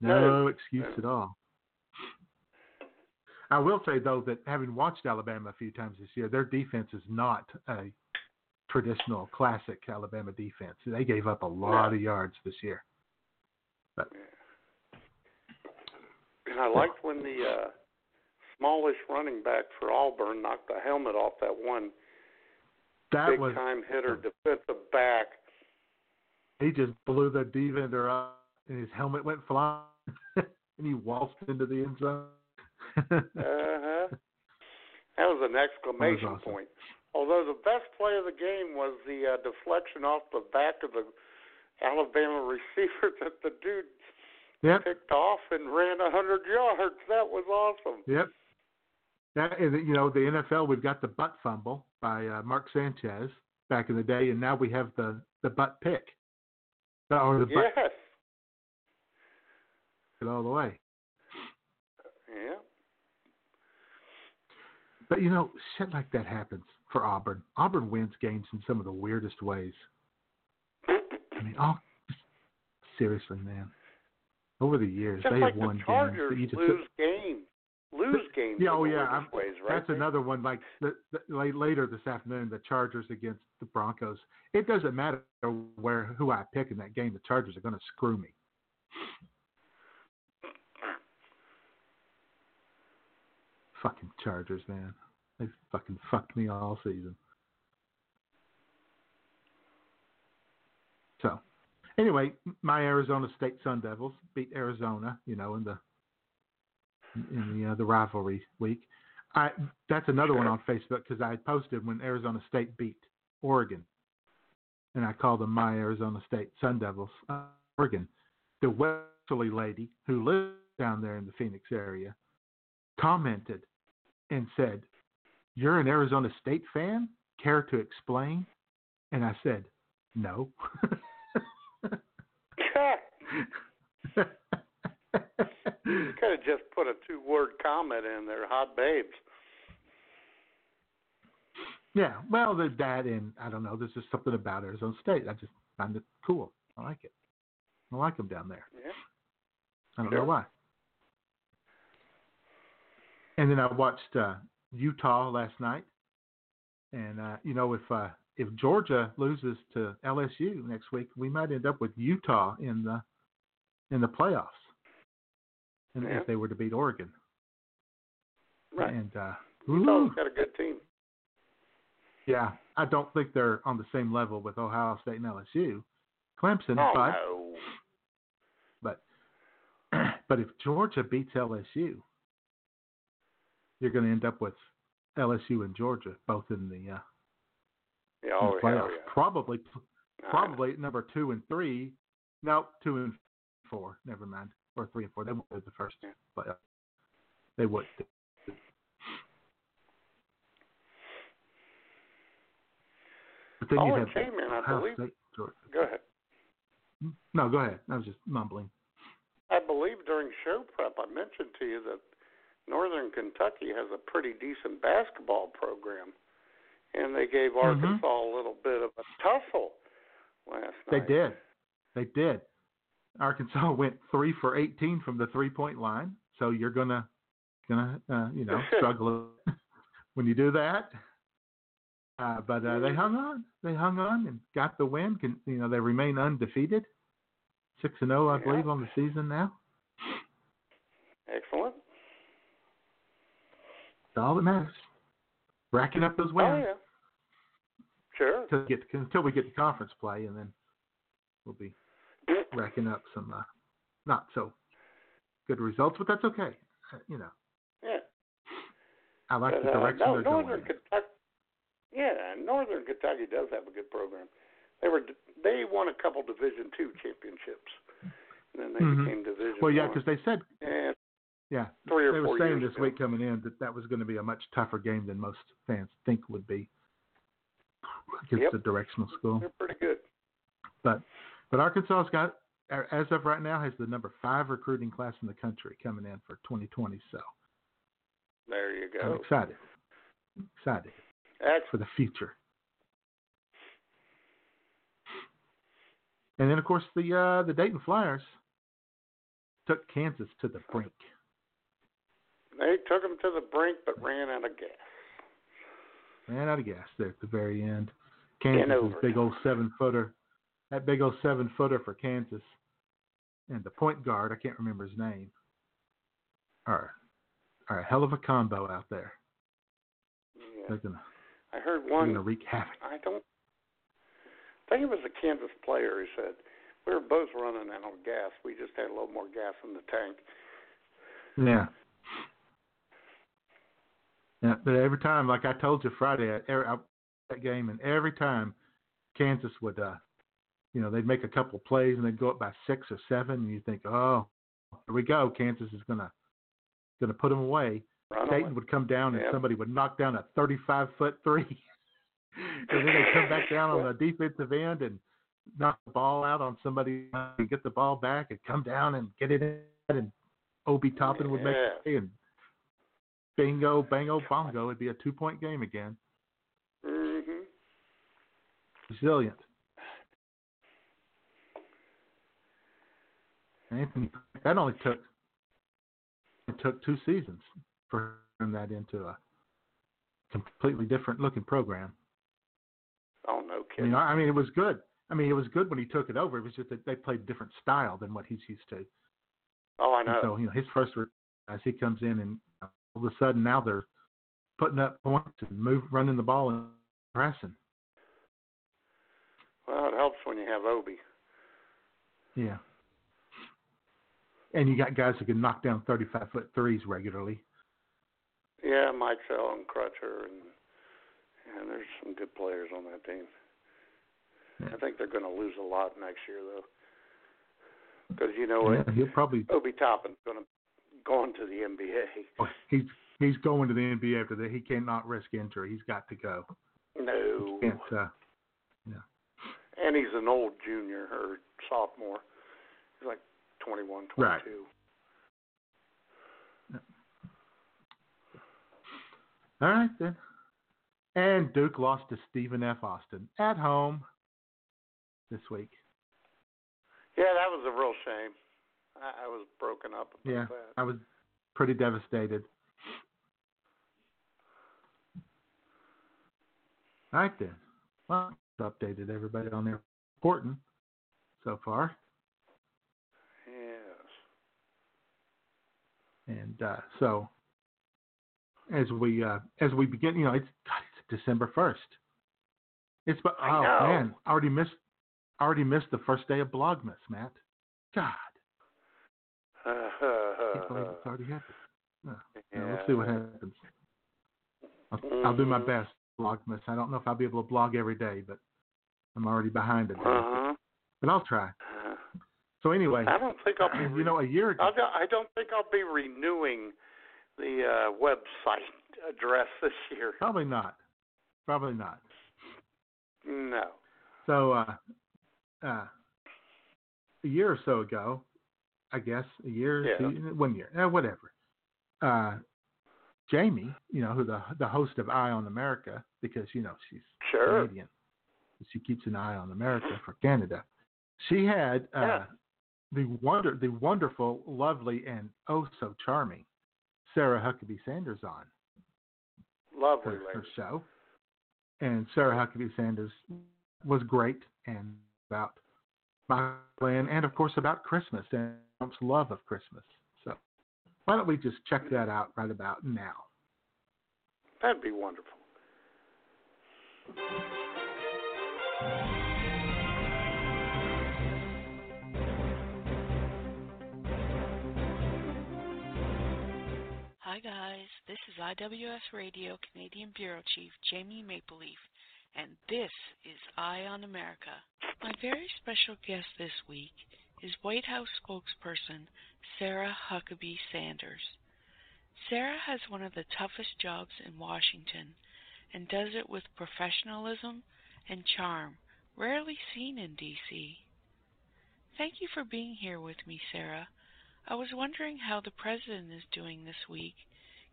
No No. excuse No. at all. I will say though that having watched Alabama a few times this year, their defense is not a traditional classic Alabama defense. They gave up a lot No. of yards this year. And I liked when the uh, smallish running back for Auburn knocked the helmet off that one That big was time hitter defensive back. he just blew the defender up and his helmet went flying <laughs> and he waltzed into the end zone. <laughs> Uh-huh. That was an exclamation awesome. point. Although the best play of the game was the uh, deflection off the back of the Alabama <laughs> receiver that the dude yep. picked off and ran a hundred yards. That was awesome. Yep. That, and, you know, the NFL, we've got the butt fumble by uh, Mark Sanchez back in the day, and now we have the, the butt pick. Or the butt Yes. pick all the way. Yeah. But, you know, shit like that happens for Auburn. Auburn wins games in some of the weirdest ways. I mean, oh, seriously, man. Over the years, Just they like have won the games Chargers just lose games. Lose games. Yeah, oh yeah, ways, right? That's another one. Like the, the, like later this afternoon, the Chargers against the Broncos. It doesn't matter where who I pick in that game. The Chargers are going to screw me. Fucking Chargers, man. They fucking fucked me all season. So, anyway, my Arizona State Sun Devils beat Arizona. You know, in the in the uh, the rivalry week. I that's another one on Facebook because I had posted when Arizona State beat Oregon, and I called them my Arizona State Sun Devils. Uh, Oregon, the Wesley lady who lives down there in the Phoenix area commented and said, "You're an Arizona State fan? Care to explain?" And I said, "No." <laughs> you could have just put a two word comment in there, hot babes. Yeah, well, the that and I don't know. There's just something about Arizona State. I just find it cool. I like it. I like them down there. Yeah. I don't Sure. know why. And then I watched uh, Utah last night, and uh, you know if uh, if Georgia loses to LSU next week, we might end up with Utah in the in the playoffs, and Yeah. if they were to beat Oregon. Right. And uh, Utah's got a good team. yeah, I don't think they're on the same level with Ohio State and LSU. Clemson, Oh, but no. but <clears throat> but if Georgia beats LSU, you're going to end up with LSU and Georgia both in the, uh, Yeah, in oh, the hell playoffs. yeah. Probably Uh, probably number two and three. No, two and four. Never mind. Or three and four. They would be the first Yeah. playoff. They would. But then Oh, you have J-Man, I Ohio believe- State, Georgia. Go ahead. No, go ahead. I was just mumbling. I believe during show prep I mentioned to you that Northern Kentucky has a pretty decent basketball program, and they gave Mhm. Arkansas a little bit of a tussle last They night. did. They did. Arkansas <laughs> went three for eighteen from the three point line, so you're gonna gonna uh, you know <laughs> struggle <laughs> when you do that. Uh, but uh, they hung on. They hung on and got the win. Can, you know they remain undefeated, six and zero, I Yeah. believe, on the season now. Excellent. That's all that matters. Racking up those Oh wins yeah. Sure. until, we get to, until we get to conference play, and then we'll be racking up some uh, not so good results, but that's okay. Uh, you know, Yeah. I like But, the uh, direction no, they're Northern going. Kentucky. Yeah, Northern Kentucky does have a good program. They were they won a couple Division two championships, and then they Mhm. became Division. Well, yeah, because they said and Yeah, three or they were saying this ago. week coming in that that was going to be a much tougher game than most fans think would be against Yep. the directional school. They're pretty good. But but Arkansas's got as of right now has the number five recruiting class in the country coming in for 2020. So There you I'm go. excited, excited Excellent. for the future. And then of course the uh, the Dayton Flyers took Kansas to the brink. They took them to the brink, but ran out of gas. Ran out of gas there at the very end. Kansas big old seven footer, that big old seven footer for Kansas, and the point guard I can't remember his name. Are are a hell of a combo out there. Yeah. They're gonna I heard they're one. gonna wreak havoc. I don't I think it was a Kansas player who said we were both running out of gas. We just had a little more gas in the tank. Yeah. Yeah, but every time, like I told you Friday at every, I, that game, and every time Kansas would, uh, you know, they'd make a couple of plays and they'd go up by six or seven, and you think, oh, here we go, Kansas is gonna gonna put them away. Run Dayton away. would come down and Yep. somebody would knock down a 35 foot three, <laughs> and then they come back down on the defensive end and knock the ball out on somebody and get the ball back and come down and get it in and Obi Toppin would make Yeah. play and bingo, bango, bongo. It'd be a two point game again. Mhm. Resilient. Anthony, that only took it took two seasons for turn that into a completely different looking program. Oh no kidding. mean, I I mean, it was good. I mean, it was good when he took it over. It was just that they played a different style than what he's used to. oh, I And know. so, you know, his first as he comes in and all of a sudden now they're putting up points and move, running the ball and pressing. Well, it helps when you have Obi. Yeah. And you got guys who can knock down 35 foot threes regularly. Yeah, Mike Sell and Crutcher, and and there's some good players on that team. Yeah. I think they're going to lose a lot next year though, because you know what, Yeah, he'll probably Obi Toppin's going to go to the NBA. he's he's going to the NBA after that. He cannot risk injury. He's got to go. No, Can't. Uh, and he's an old junior or sophomore. He's like 21, 22. Right. all right then. And Duke lost to Stephen F. Austin at home this week. Yeah, that was a real shame. I, I was broken up Yeah, that. I was pretty devastated. All right then. Well, updated everybody on their important so far, Yes. and uh, so as we uh, as we begin, you know, it's God, it's December first. It's but oh man, I already missed I already missed the first day of Blogmas, Matt. God, can't believe it's already happened. Yeah, yeah. we'll see what happens. I'll, I'll do my Mhm. best, Blogmas. I don't know if I'll be able to blog every day, but I'm already behind it. Uh-huh. But I'll try. Uh, So anyway, I don't think I'll be. you know, a year ago, I don't, I don't think I'll be renewing the uh, website address this year. probably not. Probably not. No. So, uh, uh, a year or so ago, I guess a year, Yeah. two, one year, uh, whatever. Uh, Jamie, you know, who the the host of Eye on America, because you know she's Sure. Canadian, she keeps an eye on America for Canada. She had uh, Yeah. the wonder, the wonderful, lovely, and oh so charming Sarah Huckabee Sanders on Lovely her, her show. And Sarah Huckabee Sanders was great and about my plan and of course about Christmas and Trump's love of Christmas. So why don't we just check that out right about now? That'd be wonderful. Hi guys, this is IWS Radio Canadian Bureau Chief Jamie Mapleleaf, and this is Eye on America. My very special guest this week is White House spokesperson Sarah Huckabee Sanders. Sarah has one of the toughest jobs in Washington and does it with professionalism and charm rarely seen in D.C. Thank you for being here with me, Sarah. I was wondering how the President is doing this week,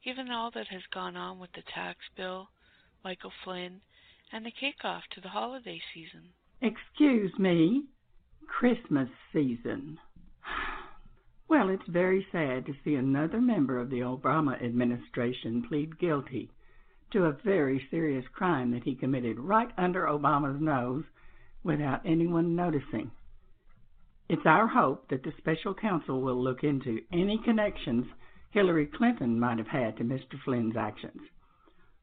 given all that has gone on with the tax bill, Michael Flynn, and the kickoff to the holiday season. Excuse me, Christmas season. Well, it's very sad to see another member of the Obama administration plead guilty to a very serious crime that he committed right under Obama's nose without anyone noticing. It's our hope that the special counsel will look into any connections Hillary Clinton might have had to Mr. Flynn's actions.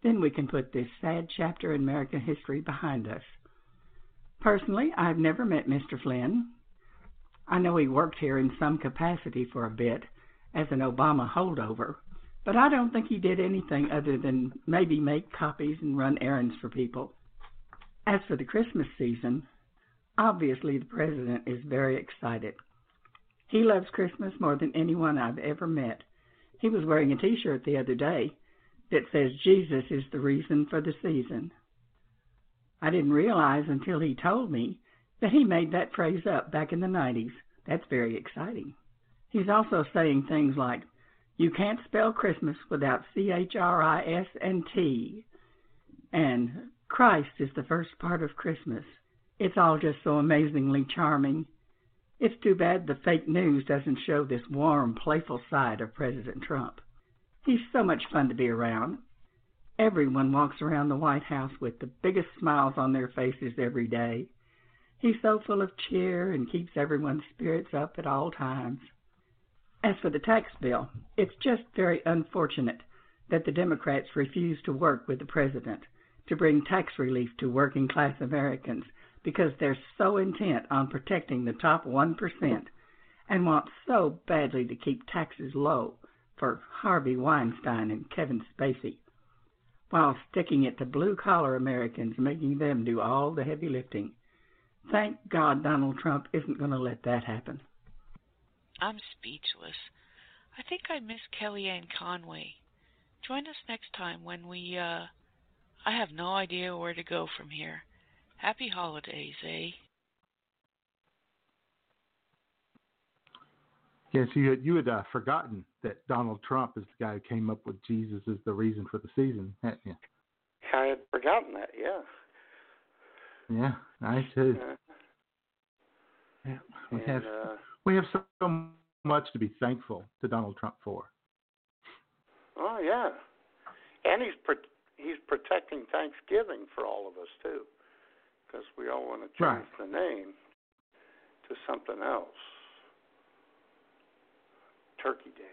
Then we can put this sad chapter in American history behind us. Personally, I've never met Mr. Flynn. I know he worked here in some capacity for a bit as an Obama holdover, but I don't think he did anything other than maybe make copies and run errands for people. As for the Christmas season, obviously the president is very excited. He loves Christmas more than anyone I've ever met. He was wearing a t shirt the other day that says Jesus is the reason for the season. I didn't realize until he told me that he made that phrase up back in the 90s. That's very exciting. He's also saying things like, You can't spell Christmas without C H R I S and T, and Christ is the first part of Christmas. It's all just so amazingly charming. It's too bad the fake news doesn't show this warm, playful side of President Trump. He's so much fun to be around. Everyone walks around the White House with the biggest smiles on their faces every day. He's so full of cheer and keeps everyone's spirits up at all times. As for the tax bill, it's just very unfortunate that the Democrats refuse to work with the president to bring tax relief to working class Americans because they're so intent on protecting the top 1% and want so badly to keep taxes low for Harvey Weinstein and Kevin Spacey while sticking it to blue collar Americans, making them do all the heavy lifting. Thank God Donald Trump isn't going to let that happen. I'm speechless. I think I miss Kellyanne Conway. Join us next time when we, uh, I have no idea where to go from here. Happy holidays, eh? Yes, you had, you had uh, forgotten that Donald Trump is the guy who came up with Jesus as the reason for the season, hadn't you? I had forgotten that. Yeah. Yeah, I too. Uh, Yeah, we and, have uh, we have so much to be thankful to Donald Trump for. oh yeah, and he's pro- he's protecting Thanksgiving for all of us too, because we all want to change Right. the name to something else. Turkey Day.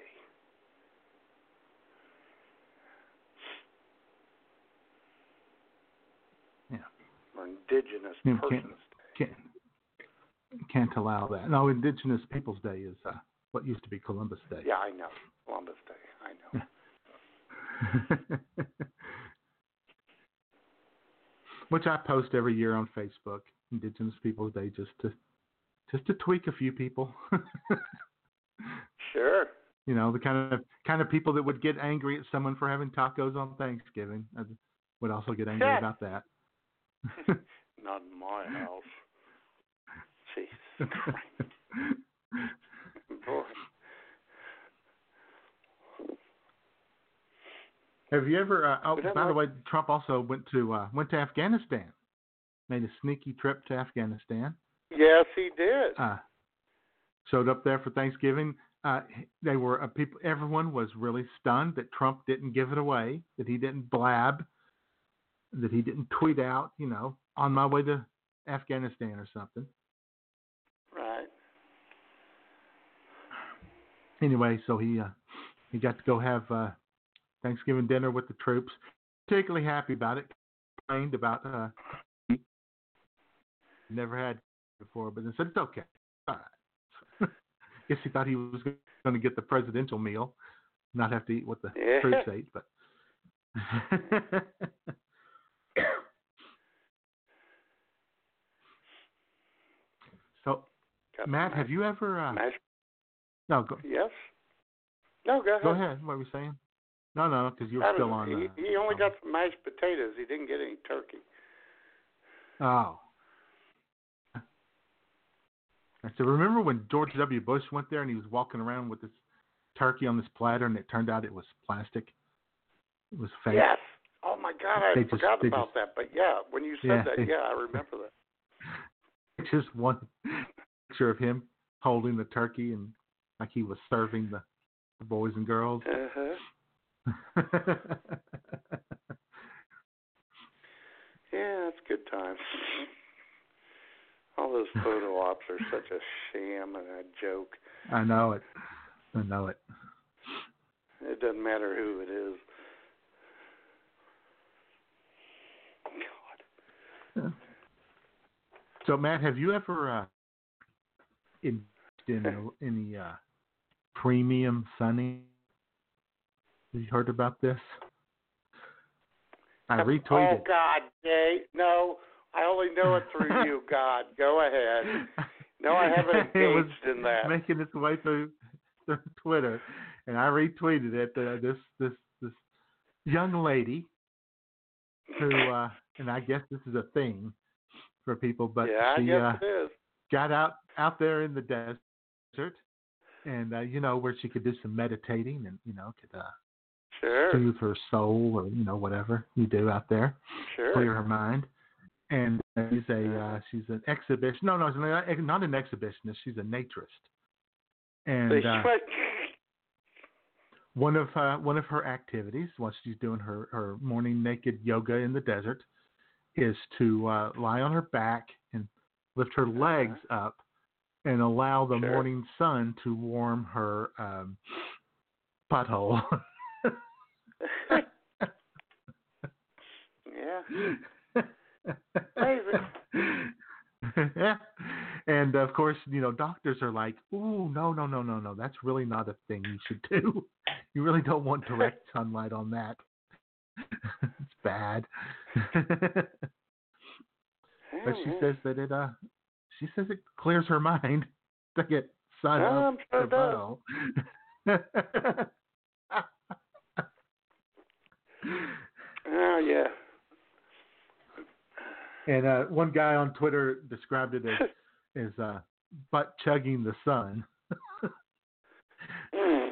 Yeah. Or Indigenous Yeah, Persons can't- Day. Can't can't allow that. No, Indigenous Peoples Day is uh, what used to be Columbus Day. Yeah, I know. Columbus Day. I know. <laughs> Which I post every year on Facebook, Indigenous Peoples Day, just to just to tweak a few people. <laughs> Sure. you know, the kind of kind of people that would get angry at someone for having tacos on Thanksgiving. I would also get angry Yeah. about that. <laughs> Not in my house. Jesus Christ. Boy. Have you ever? Uh, oh, by the way, Trump also went to uh, went to Afghanistan. Made a sneaky trip to Afghanistan. Yes, he did. Uh, showed up there for Thanksgiving. Uh, they were uh, people. Everyone was really stunned that Trump didn't give it away. That he didn't blab. That he didn't tweet out. You know, on my way to Afghanistan or something. right. Anyway, so he uh, he got to go have uh, Thanksgiving dinner with the troops. Particularly happy about it. Complained about uh, never had before, but then said it's okay. Guess he thought he was going to get the presidential meal, not have to eat what the Yeah. troops ate. But <laughs> so, Got Matt, have you ever? Uh, no, go, Yes. No, go ahead. go ahead. What were you saying? No, no, because you were still was- on. he, uh, he only on- got some mashed potatoes. He didn't get any turkey. Oh. I said, remember when George W. Bush went there and he was walking around with this turkey on this platter, and it turned out it was plastic. It was fake. Yes. Oh my God, I They forgot about just- that. But yeah, when you said Yeah, that, they- yeah, I remember that. <laughs> Just one picture of him holding the turkey and like he was serving the, the boys and girls. Uh-huh. <laughs> Yeah, it's good times. <laughs> All those photo ops are such a sham and a joke. I know it. I know it. It doesn't matter who it is. God. So Matt, have you ever uh, in, in any uh, perineum sunning? Have you heard about this? I retweeted. Oh God, Jay, no, I only know it through <laughs> you. God, go ahead. No, I haven't <laughs> it was engaged in that. making its way through, through Twitter, and I retweeted it. Uh, this this this young lady who, <laughs> uh, and I guess this is a thing for people, but yeah, I she guess uh, it is. got out out there in the desert, and uh, you know where she could do some meditating and you know could uh, Sure, soothe her soul or you know whatever you do out there, sure. clear her mind. And she's a uh, she's an exhibition. No, no, not, an exhibitionist. She's a naturist. And uh, one of uh, one of her activities, while she's doing her, her morning naked yoga in the desert, is to uh, lie on her back and lift her legs up and allow the Uh-huh. Sure. morning sun to warm her um, butthole. <laughs> <laughs> yeah. <laughs> <laughs> And of course, you know, doctors are like, "Ooh, no, no, no, no, no. That's really not a thing you should do. You really don't want direct sunlight on that. <laughs> it's bad." <laughs> but she says that it uh she says it clears her mind to get sun up I'm sure her it does. butthole. Oh yeah. And uh one guy on Twitter described it as <laughs> as uh butt chugging the sun. Mm. <laughs> <laughs>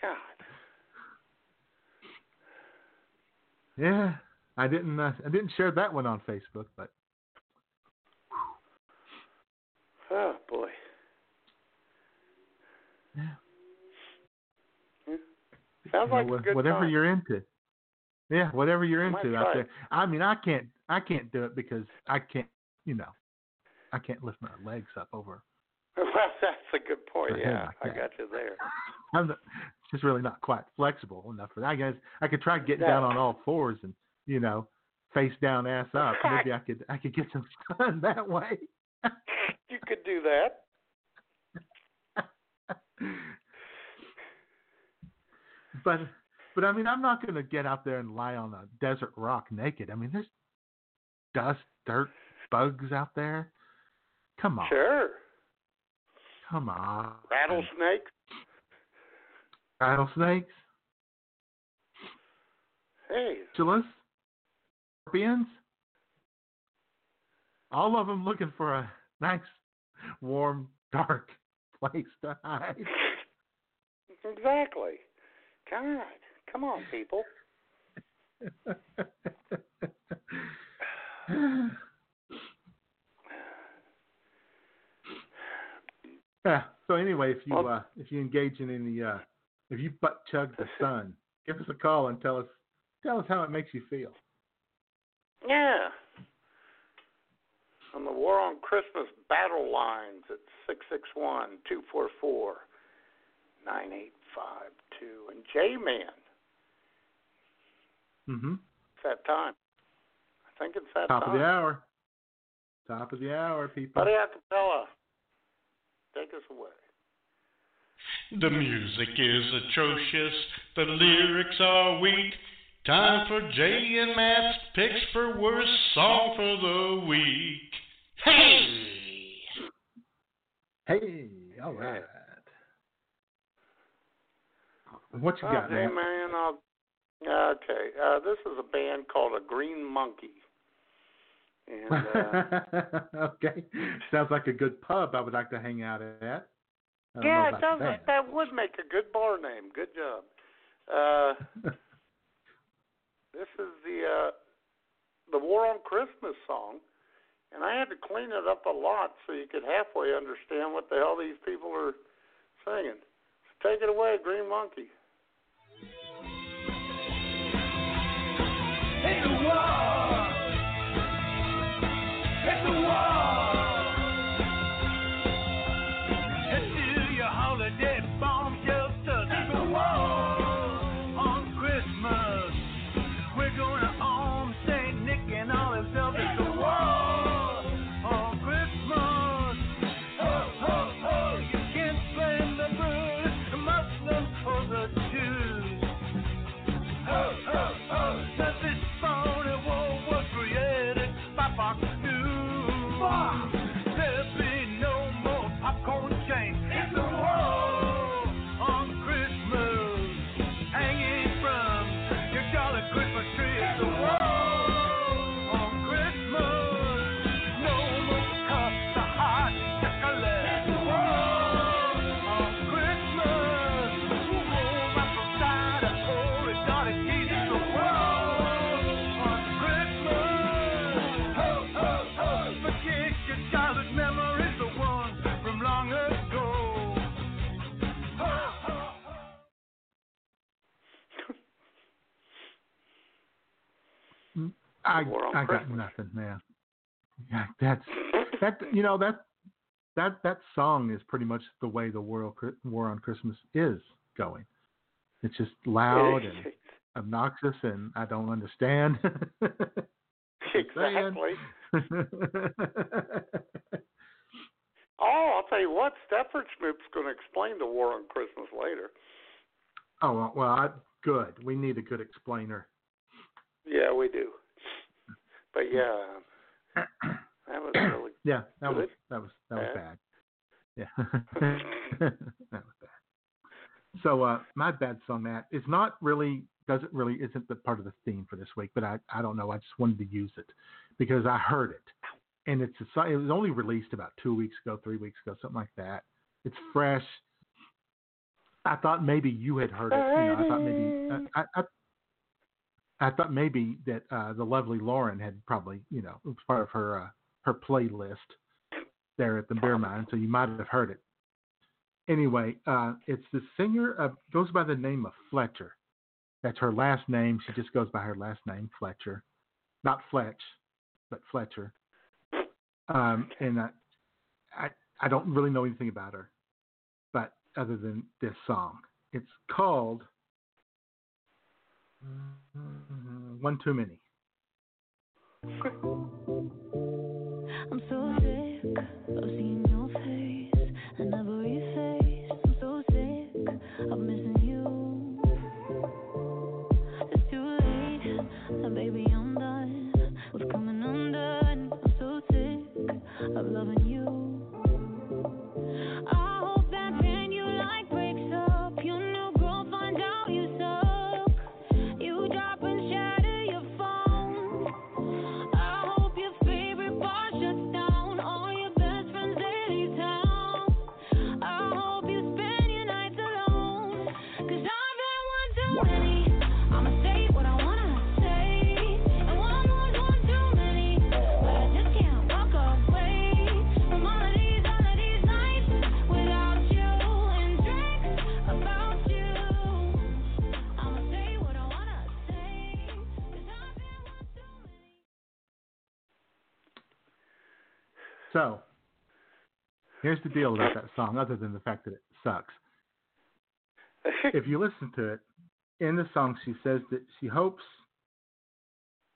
God. Yeah. I didn't uh, I didn't share that one on Facebook, but Oh boy. Yeah. Yeah. Sounds like you know, a good whatever time. you're into. Yeah, whatever you're into out there. I mean, I can't I can't do it because I can't, you know, I can't lift my legs up over. Well, <laughs> that's a good point. Yeah, like I got you there. <laughs> I'm not, just really not quite flexible enough for that. I guess I could try getting No. down on all fours and you know, face down, ass up. Maybe I could I could get some <laughs> sun that way. You could do that. but but I mean, I'm not going to get out there and lie on a desert rock naked. I mean, there's dust, dirt, bugs out there. Come on, Sure. come on. Rattlesnakes. rattlesnakes, Hey, tarantulas, scorpions. All of them looking for a nice, warm, dark <laughs> place to hide. <laughs> exactly. God, come on, people. <sighs> yeah. So anyway, if you Well- uh, if you engage in any uh, if you butt chug the <laughs> sun, give us a call and tell us tell us how it makes you feel. Yeah. On the War on Christmas battle lines at 661 244 9852. And J Man, Mm-hmm. it's that time. I think it's that time. Top time. of the hour. Top of the hour, people. Buddy Acapella, take us away. The music is atrocious, the lyrics are weak. Time for Jay and Matt's picks for worst song for the week. Hey! Hey, all right. What you got, okay, man? man. I'll, okay, uh, this is a band called a Green Monkey. And uh, <laughs> okay, sounds like a good pub I would like to hang out at. Yeah, it does. that. That would make a good bar name. Good job. Uh, <laughs> this is the uh, the War on Christmas song, and I had to clean it up a lot so you could halfway understand what the hell these people are singing. So take it away, Green Monkey. I I got nothing, man. Yeah, that's that. You know that that that song is pretty much the way the world War on Christmas is going. It's just loud and <laughs> obnoxious, and I don't understand. <laughs> exactly. <laughs> Oh, I'll tell you what, Stepford Schmoop's going to explain the War on Christmas later. oh well, well I, good. We need a good explainer. Yeah, we do. But yeah, that was <coughs> really Yeah, that was that was that was Bad? Yeah, <laughs> that was bad. So uh, my bad song that is not really doesn't really isn't the part of the theme for this week, but I I don't know. I just wanted to use it because I heard it, and it's a, it was only released about two weeks ago, three weeks ago, something like that. It's fresh. I thought maybe you had heard it. You know, I thought maybe I, I, I thought maybe that uh, the lovely Lauren had probably, you know, it was part of her uh, her playlist there at the Bear mine, so you might have heard it. Anyway, uh, it's the singer of goes by the name of Fletcher. That's her last name. She just goes by her last name, Fletcher, not Fletch, but Fletcher. Um, and I, I I don't really know anything about her, but other than this song, it's called One Too Many. I'm so sick of seeing So, here's the deal about that song, other than the fact that it sucks. <laughs> if you listen to it, in the song, she says that she hopes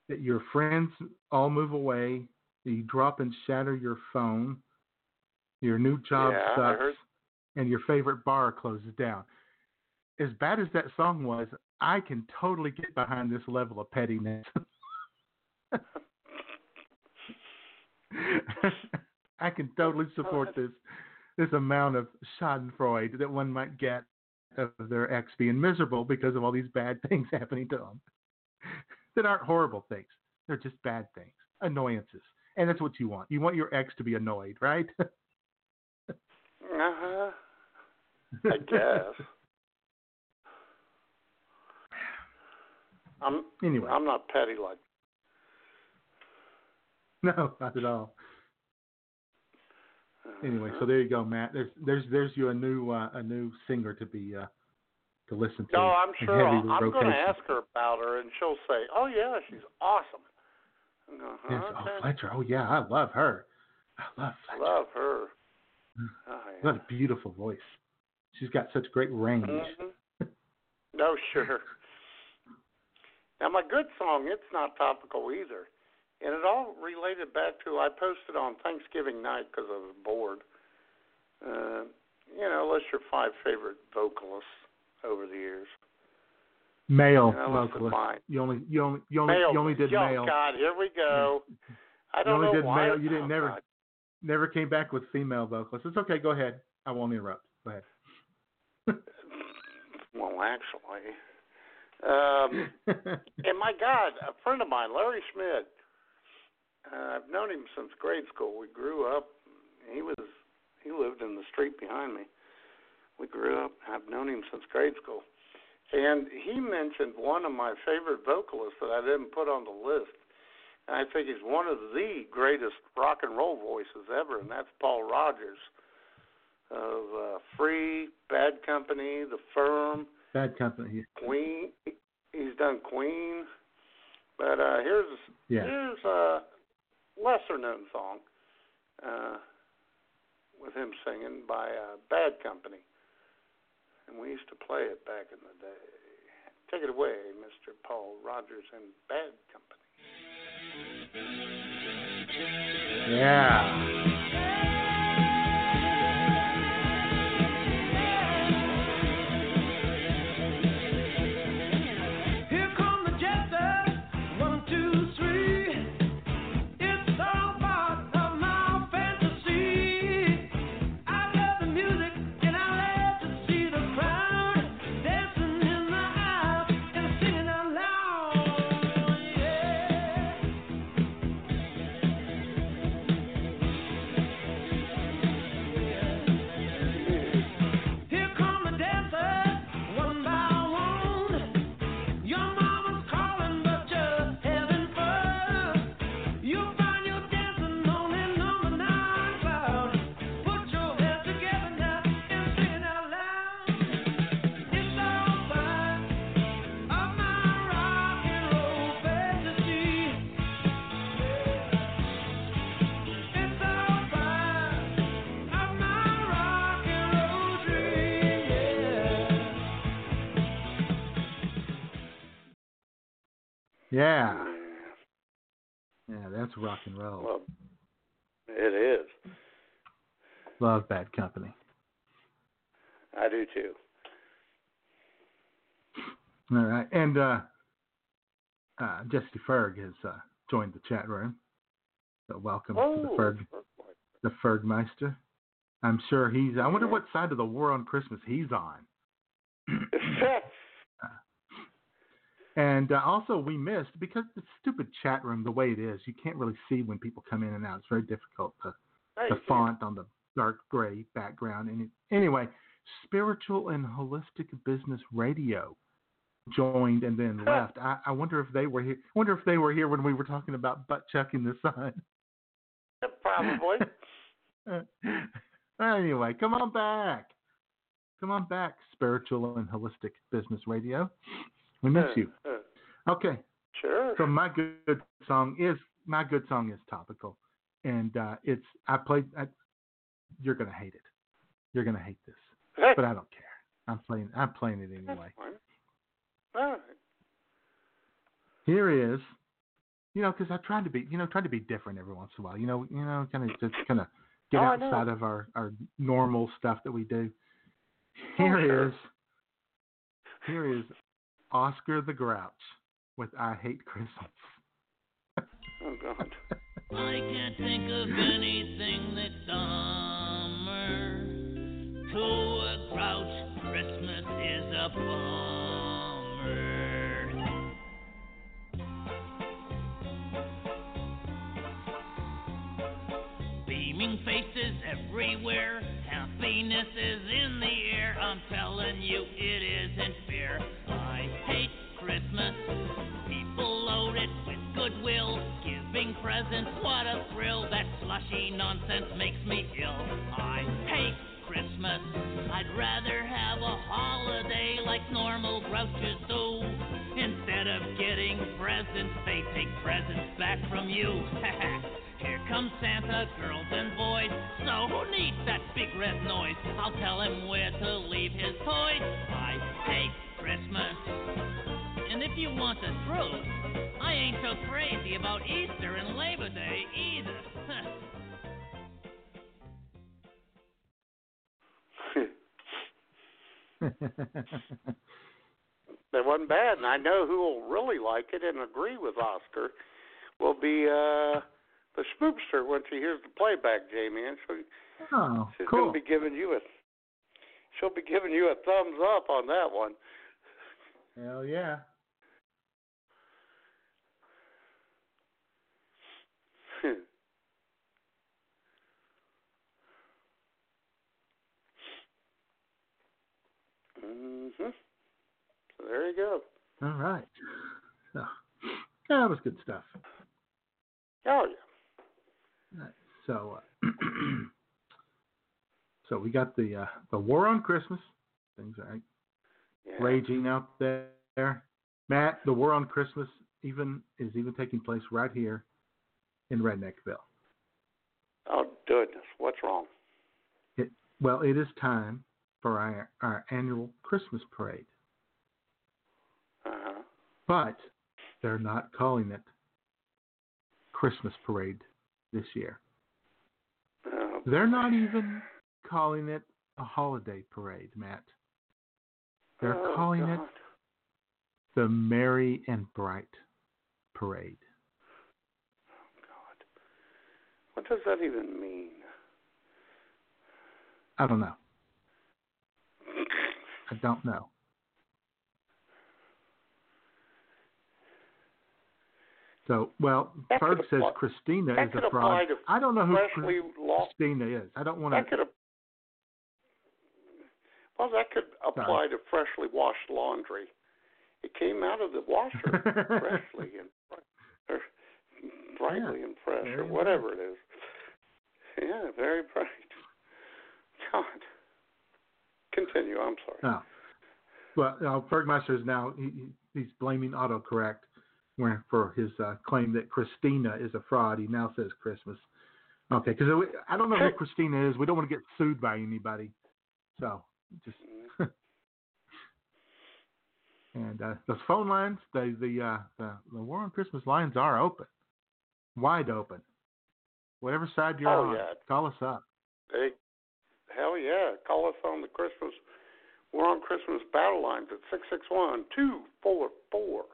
that your friends all move away, that you drop and shatter your phone, your new job Yeah, sucks, and your favorite bar closes down. As bad as that song was, I can totally get behind this level of pettiness. <laughs> <laughs> I can totally support this this amount of Schadenfreude that one might get of their ex being miserable because of all these bad <laughs> things happening to them that aren't horrible things. They're just bad things, annoyances. And that's what you want. You want your ex to be annoyed, right? <laughs> Uh huh. I <laughs> guess. I'm Anyway. I'm not petty like. no, not at all. Anyway, so there you go, Matt. There's there's there's you a new uh, a new singer to be uh, to listen to. No, I'm sure. I'll, I'm going to ask her about her, and she'll say, "Oh yeah, she's awesome." Uh-huh, Yes, oh. Fletcher. Oh yeah, I love her. I love Fletcher. Love her. Oh, What a beautiful voice. She's got such great range. hmm No, sure. <laughs> Now, my good song, it's not topical either. And it all related back to, I posted on Thanksgiving night because I was bored. Uh, you know, list your five favorite vocalists over the years. Male vocalist. mine. You only you only you only male. you only did oh, male. God, here we go. <laughs> I don't only know did why. male. You didn't oh, never God. never came back with female vocalists. It's okay. Go ahead. I won't interrupt. Go ahead. <laughs> Well, actually. Um, <laughs> and my God, a friend of mine, Larry Schmidt. Uh, I've known him since grade school. We grew up. He was he lived in the street behind me. We grew up. I've known him since grade school. And he mentioned one of my favorite vocalists that I didn't put on the list. And I think he's one of the greatest rock and roll voices ever, and that's Paul Rodgers of uh, Free, Bad Company, The Firm, Bad company. Queen. He's done Queen, but uh, here's Yeah. here's a lesser known song uh, with him singing by uh, Bad Company, and we used to play it back in the day. Take it away, Mr. Paul Rodgers and Bad Company. Yeah. Yeah. Yeah. Yeah, that's rock and roll. Well, it is. Love Bad Company. I do too. All right. And uh, uh, Jesse Ferg has uh, joined the chat room. So welcome to the Oh, Ferg, the Fergmeister. I'm sure he's. I wonder what side of the war on Christmas he's on. <laughs> <laughs> And uh, also, we missed because the stupid chat room, the way it is, you can't really see when people come in and out. It's very difficult to the font on the dark gray background. And it, anyway, spiritual and holistic business radio joined and then left. I, I wonder if they were here. Wonder if they were here when we were talking about butt chucking the sun. Probably. <laughs> anyway, come on back. Come on back, spiritual and holistic business radio. We miss you. Okay. Sure. So my good song is my good song is topical, and uh, it's I played. I, you're gonna hate it. You're gonna hate this, but I don't care. I'm playing. I'm playing it anyway. All right. Here is, you know, because I tried to be, you know, trying to be different every once in a while. You know, you know, kind of <laughs> just kind of get Oh, outside of our our normal stuff that we do. Here Oh, Here sure. is, here is Oscar the Grouch with "I Hate Christmas." Oh God. I can't think of anything that's dumber to a grouch Christmas is a bummer. Beaming faces everywhere, happiness is in the air. I'm telling you, it isn't fair. I hate Christmas. People loaded with goodwill, giving presents, what a thrill. That slushy nonsense makes me ill. I hate Christmas. I'd rather have a holiday like normal grouches do. Instead of getting presents, they take presents back from you. <laughs> Here comes Santa, girls and boys. So who needs that big red noise? I'll tell him where to leave his toys. I hate Christmas. And if you want the truth, I ain't so crazy about Easter and Labor Day either. <laughs> That wasn't bad, and I know who will really like it and agree with Oscar will be uh the Spoopster when she hears the playback, Jamie. And so Oh, she's cool. gonna be giving you a she'll be giving you a thumbs up on that one. Hell yeah. <laughs> mhm. So there you go. All right. So, that was good stuff. Oh yeah. Right. So, uh, <clears throat> so we got the uh, the war on Christmas. Things are Yeah. raging out there. Matt, the war on Christmas even is even taking place right here in Redneckville. Oh goodness, what's wrong? It, well, it is time for our, our annual Christmas parade, Uh huh. but they're not calling it Christmas parade this year. Oh, They're not even calling it a holiday parade, Matt. They're oh, calling it the Merry and Bright Parade. Oh, God. What does that even mean? I don't know. I don't know. So, well, Ferg says Christina is a fraud. I don't know who. Christina is. I don't want to. Well, that could apply to freshly washed laundry. It came out of the washer <laughs> freshly and or brightly and fresh, or whatever it is. Yeah, very bright. <laughs> God. Continue. I'm sorry. Oh. Well, uh, Fergmeister is now he, he- he's blaming autocorrect for his uh, claim that Christina is a fraud. He now says Christmas. Okay, because I don't know who Christina is. We don't want to get sued by anybody. So just <laughs> and uh, those phone lines, the the, uh, the the War on Christmas lines are open, wide open. Whatever side you're Oh, on, yeah. call us up. Hey, hell yeah. Call us on the Christmas, we're on Christmas battle lines at 661 244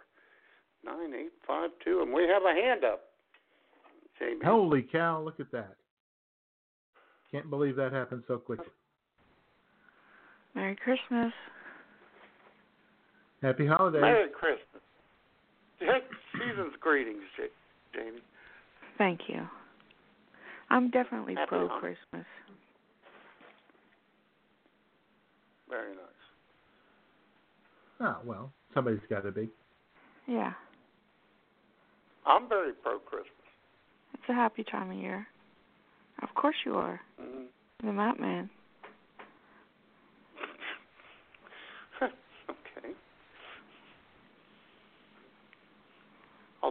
9852. And we have a hand up, Jamie. Holy cow! Look at that. Can't believe that happened so quickly. Merry Christmas. Happy holidays. Merry Christmas. Season's greetings, Jamie. Thank you. I'm definitely Happy pro hol- Christmas. Very nice. Oh well, somebody's got to be. Yeah. I'm very pro Christmas. It's a happy time of year. Of course you are. Mhm. The Matt Man. okay.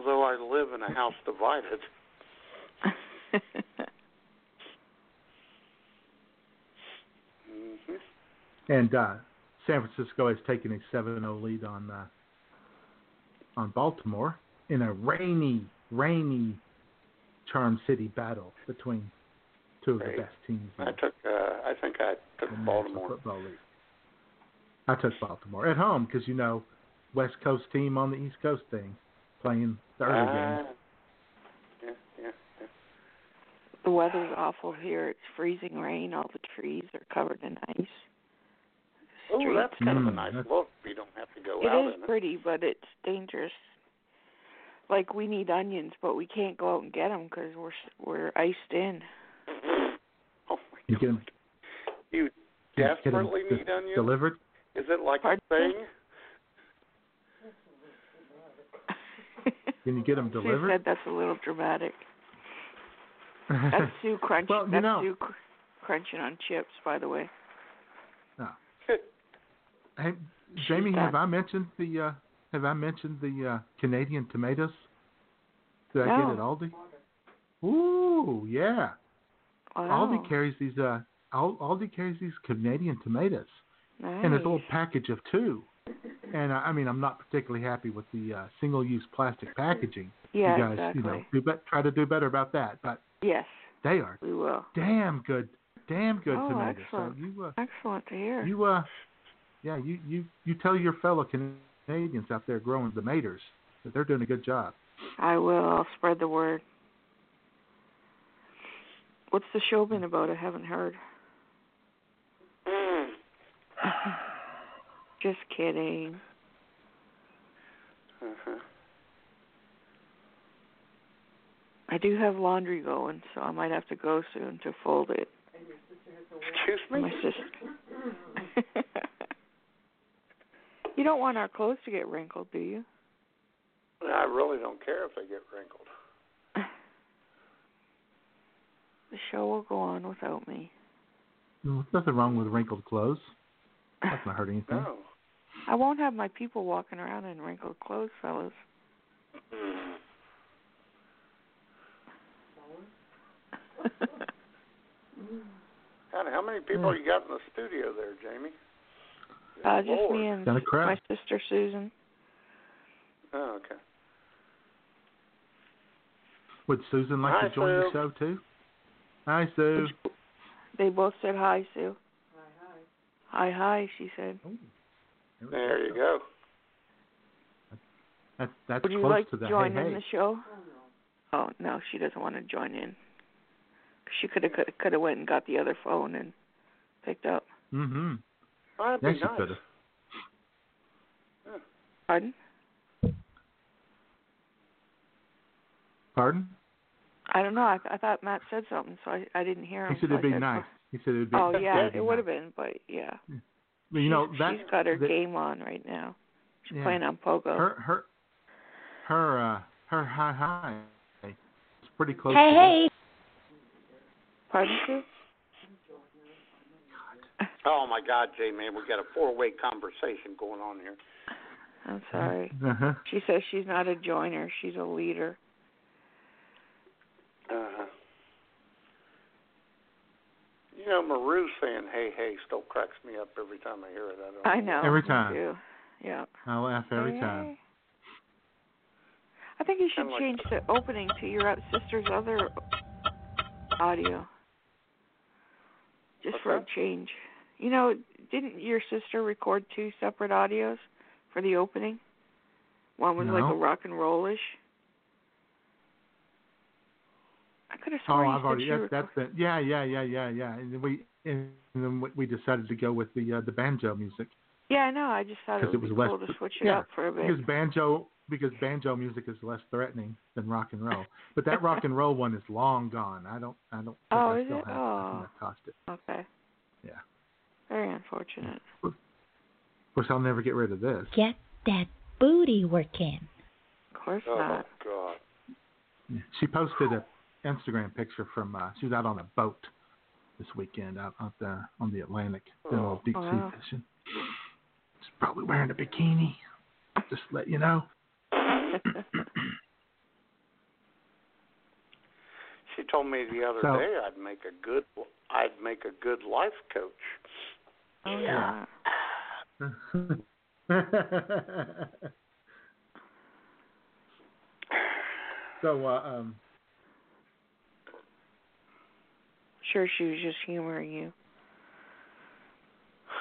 Although I live in a house divided. hmm And uh, San Francisco has taken a 7-0 lead on uh, on Baltimore in a rainy, rainy Charm City battle between two of Great. the best teams I took. Uh, I think I took the Baltimore. Football League. I took Baltimore at home because you know West Coast team on the East Coast thing playing the early Ah, games. yeah, yeah, yeah. The weather's awful here. It's freezing rain. All the trees are covered in ice. Oh, that's kind of a Mm, nice that's- look. You don't have to go It out is in it. pretty, but it's dangerous. Like we need onions, but we can't go out and get them because we're we're iced in. Oh my You get them, You you desperately de- need onions. delivered. Is it like Pardon? a thing? Can you get them delivered? Sue said that's a little dramatic. <laughs> That's Sue crunch. Well, that's know- Sue cr- crunching on chips, by the way. No. <laughs> Hey, Jamie, She's have done. I mentioned the uh, have I mentioned the uh, Canadian tomatoes I No. get at Aldi? Ooh, yeah. Wow. Aldi carries these uh Aldi carries these Canadian tomatoes nice. in a little package of two. And I mean, I'm not particularly happy with the uh, single-use plastic packaging. Yeah, you guys, exactly. you know, do be- try to do better about that. But Yes, they are we will. damn good, damn good Oh, tomatoes. excellent. So you uh, Excellent to hear. you uh, yeah, you you you tell your fellow Canadians out there growing the tomatoes that they're doing a good job. I will. I'll spread the word. What's the show been about? I haven't heard. Mm. Just kidding. Uh-huh. I do have laundry going, so I might have to go soon to fold it. Excuse me. My sister. <laughs> you don't want our clothes to get wrinkled, do you? I really don't care if they get wrinkled. <laughs> The show will go on without me. There's nothing wrong with wrinkled clothes. That's not hurt anything. No. I won't have my people walking around in wrinkled clothes, fellas. <laughs> Mm. God, how many people you got in the studio there, Jamie? Uh, just Lord. me and Got a crowd. my sister Susan. Oh, okay. Would Susan like Hi, to join the show too? Hi, Sue. They both said hi, Sue. Hi, hi. Hi, hi, she said. There you go. That, that's Would you close like to the to join hey, in hey. the show? Oh no, she doesn't want to join in. She could have could have went and got the other phone and picked up. Mm-hmm. That'd Yeah, be she nice. could have. Pardon? Pardon? I don't know. I, I thought Matt said something, so I I didn't hear him. He said so it'd be said, nice. He said it'd be. Oh yeah, it'd be it would nice. have been, but yeah. But you know she's, that she's got her that- game on right now. She's yeah. playing on pogo. Her her her uh her high high. It's pretty close. Hey, to hey. Pardon, Sue? <laughs> Oh my God, Jamie, we got a four-way conversation going on here. I'm sorry. Uh-huh. She says she's not a joiner. She's a leader. Uh-huh. You know, Maru saying "Hey, hey" still cracks me up every time I hear it. I don't. I know. Every time. too. Yeah. I laugh every Hey, time. hey. I think you should like- change the opening to your uh, sister's other audio. Just What's for a change. You know, didn't your sister record two separate audios for the opening? One was like a rock and rollish. I could have Oh, sworn you I've already she that's reco- yeah yeah yeah yeah yeah. And we and then we- we decided to go with the uh, the banjo music Yeah, I know. I just thought it because would it was be less cool to switch it yeah up for a bit. because banjo because banjo music is less threatening than rock and roll. <laughs> But that rock and roll one is long gone. I don't I don't think Oh, I is still it? have it. I Oh. think I tossed it. Okay. Yeah. Very unfortunate. Of course, I'll never get rid of this. Get that booty working. Of course not. Oh not. God. She posted a Instagram picture from uh, she was out on a boat this weekend out, out there on the Atlantic doing a little deep wow. sea fishing. She's probably wearing a bikini. Just to let you know. <laughs> She told me the other So- day I'd make a good I'd make a good life coach. Oh yeah. <laughs> so uh, um Sure, she was just humoring you.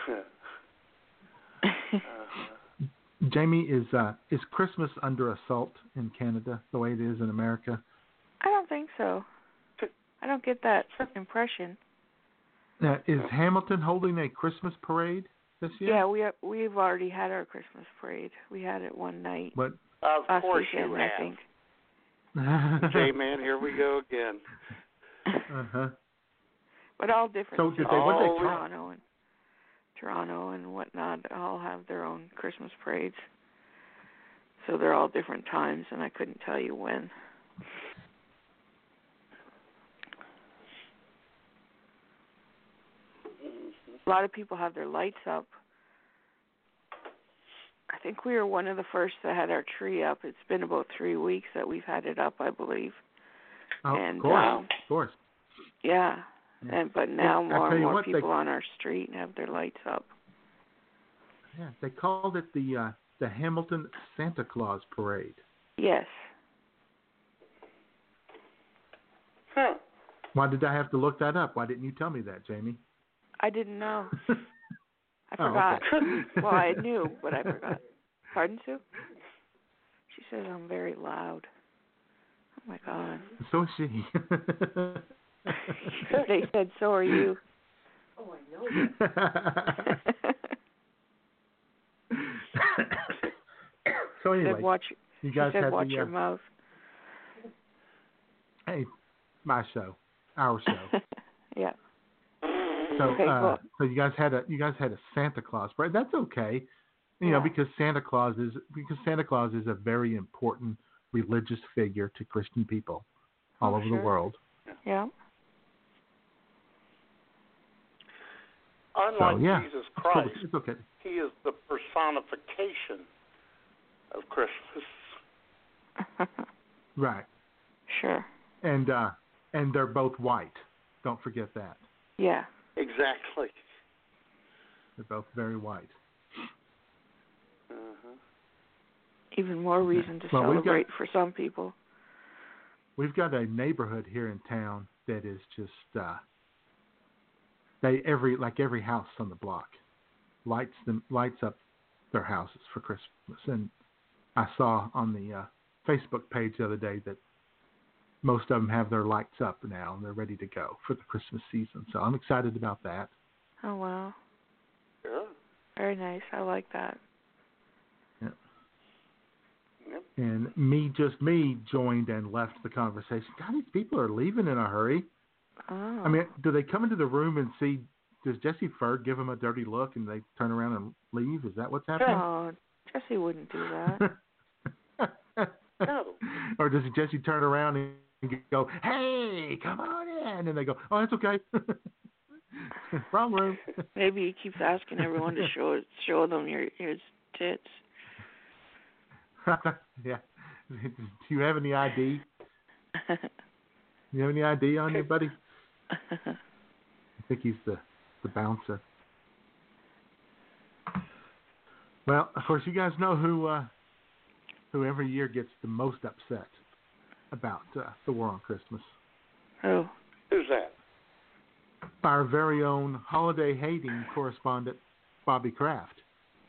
<laughs> Jamie is uh is Christmas under assault in Canada the way it is in America? I don't think so. I don't get that impression. Uh, is Hamilton holding a Christmas parade this year? Yeah, we have, we've already had our Christmas parade. We had it one night But Of last course weekend, you I have. think. <laughs> J man, here we go again. uh-huh. But all different. So did they- what they Toronto and Toronto and whatnot all have their own Christmas parades. So they're all different times, and I couldn't tell you when. A lot of people have their lights up. I think we were one of the first that had our tree up. It's been about three weeks that we've had it up, I believe. Oh, And, of course, um, of course. Yeah. And but now Well, I more and more what, they- people on our street have their lights up. Yeah, they called it the uh, the Hamilton Santa Claus Parade. Yes. Huh. Why did I have to look that up? Why didn't you tell me that, Jamie? I didn't know. <laughs> I Oh, forgot. okay. <laughs> well, I knew, but I forgot. Pardon, Sue? She says I'm very loud. Oh my god. So is she. <laughs> <laughs> they said so are you. Oh, I know. <laughs> so anyway, said watch you she guys said had watch the your uh, mouth. hey, my show, our show. <laughs> yeah. So, Okay, uh, cool. so you guys had a you guys had a Santa Claus parade. That's okay, you know, because Santa Claus is because Santa Claus is a very important religious figure to Christian people all Oh, over sure. the world. Yeah. Unlike so yeah, Jesus Christ, It's okay. he is the personification of Christmas. <laughs> Right, sure. and uh, and they're both white. Don't forget that. Yeah. Exactly. They're both very white. Uh-huh. Even more reason to Well, we've got- celebrate for some people. We've got a neighborhood here in town that is just uh they every like every house on the block lights them lights up their houses for Christmas and I saw on the uh Facebook page the other day that most of them have their lights up now and they're ready to go for the Christmas season. So I'm excited about that. Oh wow. Yeah. Very nice. I like that. Yep. And me just me joined and left the conversation. God, these people are leaving in a hurry. Oh. I mean, do they come into the room and see? Does Jesse Ferg give him a dirty look and they turn around and leave? Is that what's happening? No, Jesse wouldn't do that. <laughs> No. or does Jesse turn around and go, "Hey, come on in," and they go, "Oh, that's okay." <laughs> Wrong room. <laughs> Maybe he keeps asking everyone to show show them your his tits. yeah. Do you have any ID? You have any ID on you, buddy? I think he's the the bouncer. Well, of course, you guys know who uh, who every year gets the most upset about uh, the war on Christmas. Who? Who's that? Our very own holiday hating correspondent, Bobby Kraft,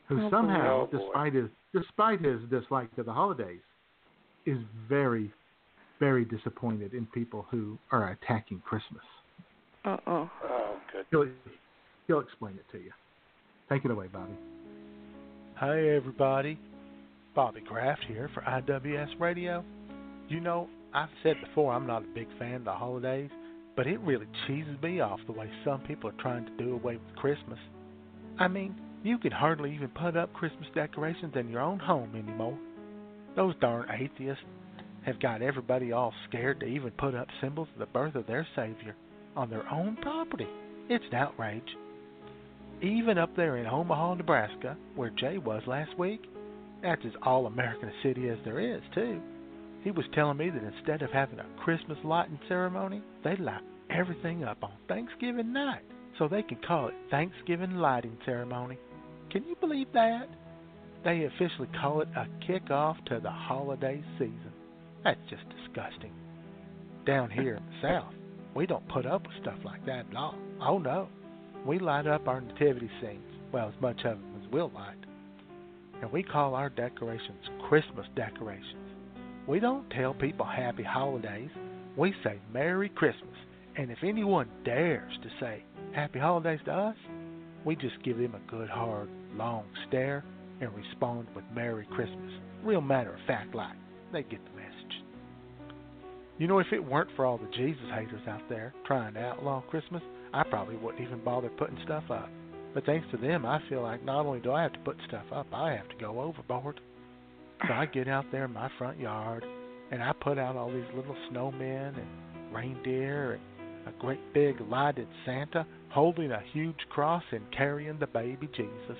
who Oh, somehow, Oh, boy. despite his despite his dislike to the holidays, is very, very disappointed in people who are attacking Christmas. Uh oh. Oh, good. He'll he'll explain it to you. Take it away, Bobby. Hi, everybody. Bobby Kraft here for IWS Radio. You know, I've said before I'm not a big fan of the holidays, but it really cheeses me off the way some people are trying to do away with Christmas. I mean, you can hardly even put up Christmas decorations in your own home anymore. Those darn atheists have got everybody all scared to even put up symbols of the birth of their Savior on their own property. It's an outrage. Even up there in Omaha, Nebraska, where Jay was last week, that's as all American a city as there is, too. He was telling me that instead of having a Christmas lighting ceremony, they light everything up on Thanksgiving night so they can call it Thanksgiving Lighting Ceremony. Can you believe that? They officially call it a kickoff to the holiday season. That's just disgusting. Down here in the South, we don't put up with stuff like that at all. Oh no. We light up our nativity scenes, well, as much of them as we'll light. And we call our decorations Christmas decorations. We don't tell people happy holidays. We say Merry Christmas. And if anyone dares to say Happy Holidays to us, we just give them a good, hard, long stare and respond with Merry Christmas. Real matter of fact, like they get the. You know, if it weren't for all the Jesus haters out there trying to outlaw Christmas, I probably wouldn't even bother putting stuff up. But thanks to them, I feel like not only do I have to put stuff up, I have to go overboard. So I get out there in my front yard and I put out all these little snowmen and reindeer and a great big lighted Santa holding a huge cross and carrying the baby Jesus.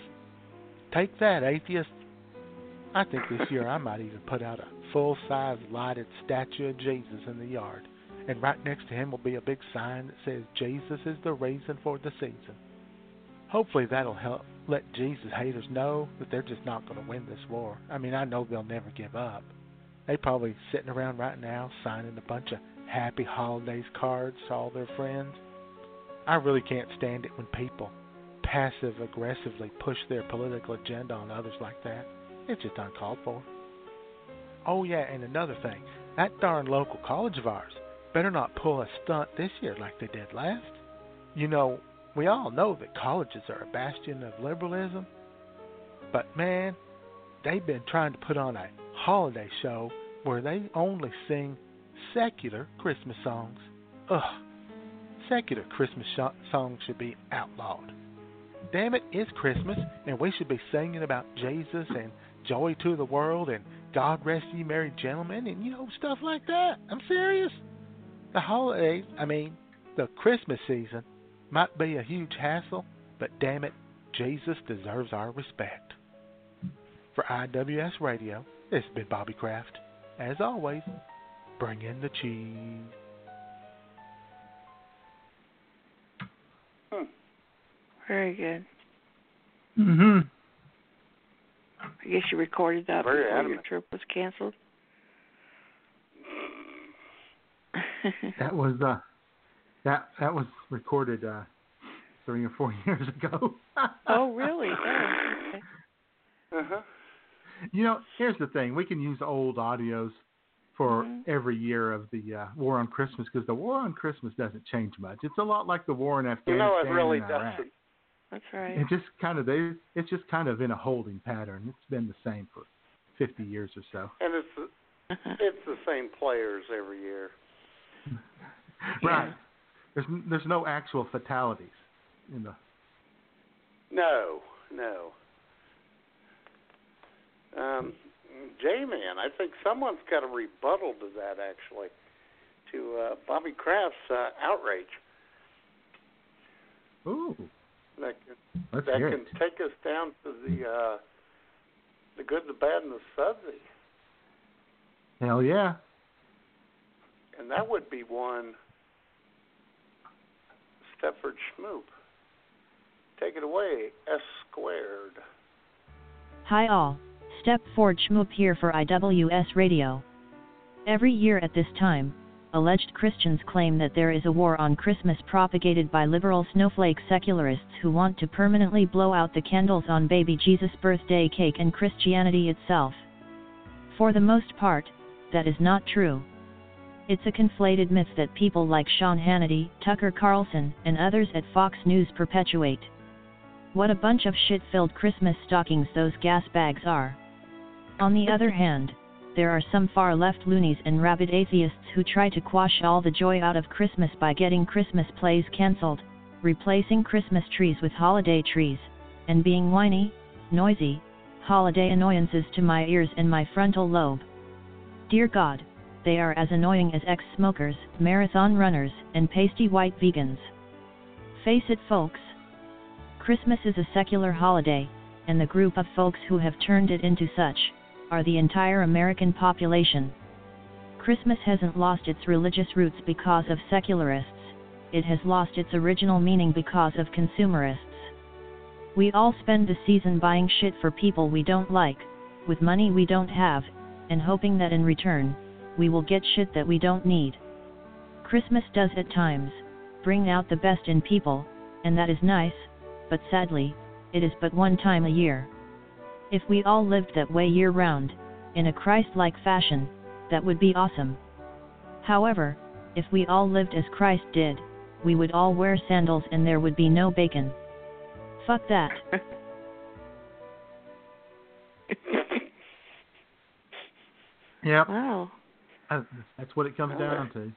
Take that, atheist. I think this year I might even put out a full size lighted statue of Jesus in the yard. And right next to him will be a big sign that says, Jesus is the reason for the season. Hopefully that'll help let Jesus haters know that they're just not going to win this war. I mean, I know they'll never give up. They probably sitting around right now signing a bunch of happy holidays cards to all their friends. I really can't stand it when people passive aggressively push their political agenda on others like that. It's just uncalled for. Oh yeah, and another thing, that darn local college of ours better not pull a stunt this year like they did last. You know, we all know that colleges are a bastion of liberalism, but man, they've been trying to put on a holiday show where they only sing secular Christmas songs. Ugh. Secular Christmas sh- songs should be outlawed. Damn it, it's Christmas, and we should be singing about Jesus and joy to the world and God rest ye merry gentlemen and you know stuff like that. I'm serious. The holidays, I mean, the Christmas season might be a huge hassle, but damn it, Jesus deserves our respect. For IWS Radio, this has been Bobby Kraft. As always, bring in the cheese. Hmm. Very good. Mm-hmm. I guess you recorded that Very before your trip was canceled. <laughs> That was uh, that that was recorded uh, three or four <laughs> years ago. oh, really? Oh, okay. Uh-huh. You know, here's the thing: we can use old audios for Mhm. every year of the uh, war on Christmas because the war on Christmas doesn't change much. It's a lot like the war in You Afghanistan know, it really and Iraq. doesn't. That's right. It just kind of they it's just kind of in a holding pattern. It's been the same for 50 years or so. And it's the, <laughs> it's the same players every year. <laughs> Right. There's there's no actual fatalities in the No, no. Um, J-Man, I think someone's got a rebuttal to that actually, to uh, Bobby Kraft's uh, outrage. Ooh, That can, let's that can it. take us down to the uh, the good, the bad, and the fuzzy. Hell yeah. and that would be one. Stepford Schmoop. Take it away, S squared. Hi all, Stepford Schmoop here for IWS Radio. Every year at this time, alleged Christians claim that there is a war on Christmas propagated by liberal snowflake secularists who want to permanently blow out the candles on baby Jesus' birthday cake and Christianity itself. For the most part, that is not true. It's a conflated myth that people like Sean Hannity, Tucker Carlson, and others at Fox News perpetuate. What a bunch of shit filled Christmas stockings those gas bags are. On the other hand, there are some far left loonies and rabid atheists who try to quash all the joy out of Christmas by getting Christmas plays cancelled, replacing Christmas trees with holiday trees, and being whiny, noisy, holiday annoyances to my ears and my frontal lobe. Dear God, they are as annoying as ex smokers, marathon runners, and pasty white vegans. Face it, folks. Christmas is a secular holiday, and the group of folks who have turned it into such are the entire American population. Christmas hasn't lost its religious roots because of secularists, it has lost its original meaning because of consumerists. We all spend the season buying shit for people we don't like, with money we don't have, and hoping that in return, we will get shit that we don't need. Christmas does at times bring out the best in people, and that is nice, but sadly, it is but one time a year. If we all lived that way year round, in a Christ like fashion, that would be awesome. However, if we all lived as Christ did, we would all wear sandals and there would be no bacon. Fuck that. <laughs> Yep. Wow. That's what it comes down to.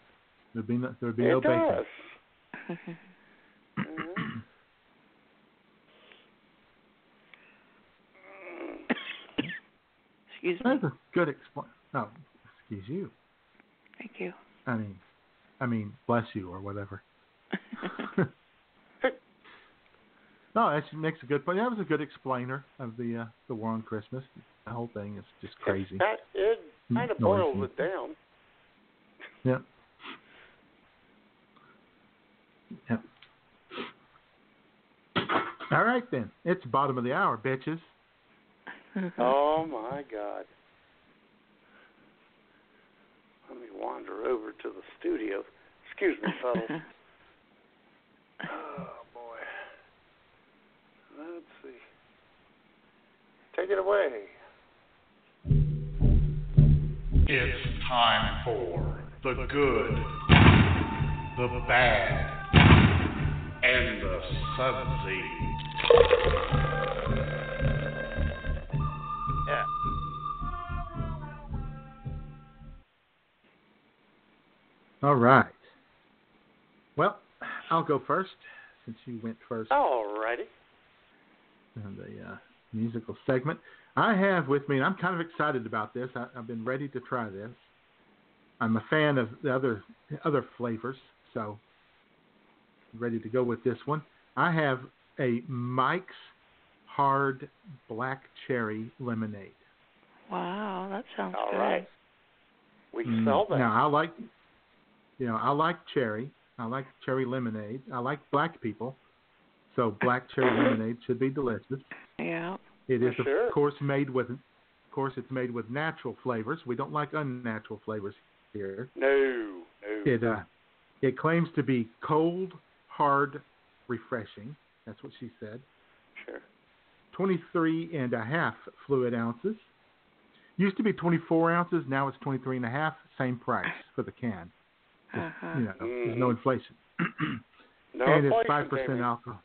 There'd be no, there'd be it no does. bacon. <laughs> Excuse me. That's a good expl No, excuse you. Thank you. I mean, I mean, bless you or whatever. <laughs> no, that makes a good point. That was a good explainer of the uh, the war on Christmas. The whole thing is just crazy. That, it kind of boils it down. Yep. Yep. All right then. It's bottom of the hour, bitches. Mm-hmm. Oh my God. Let me wander over to the studio. Excuse me, fellas. <laughs> oh boy. Let's see. Take it away. It's time for the good, the bad, and the sudsy. All right. Well, I'll go first since you went first Alrighty. in the uh, musical segment. I have with me, and I'm kind of excited about this. I, I've been ready to try this. I'm a fan of the other other flavors, so ready to go with this one. I have a Mike's Hard Black Cherry Lemonade. Wow, that sounds All good. right. We Mm, sell that. Now I like, you know, I like cherry. I like cherry lemonade. I like black people, so black cherry <laughs> lemonade should be delicious. Yeah. It is Sure. of course made with, of course it's made with natural flavors. We don't like unnatural flavors here. No, no. It uh, it claims to be cold, hard, refreshing. That's what she said. Sure. 23 and a half fluid ounces. Used to be 24 ounces. Now it's 23 and a half. Same price for the can. Just, Uh-huh. You know, there's no inflation. <clears throat> No and it's five percent alcohol.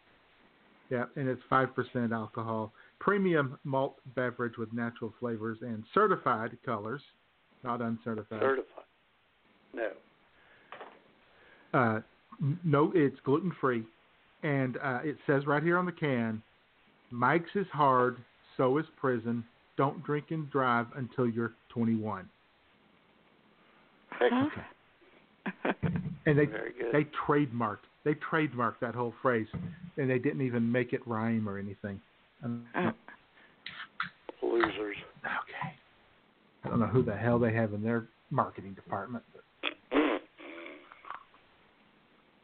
Yeah, and it's five percent alcohol. Premium malt beverage with natural flavors and certified colors, not uncertified. Certified. No. uh, no, it's gluten free, and uh, it says right here on the can, Mike's is hard, so is prison. Don't drink and drive until you're 21. Huh? <laughs> And they they trademarked they trademarked that whole phrase, and they didn't even make it rhyme or anything. Uh, Losers. okay, I don't know who the hell they have in their marketing department. <clears throat>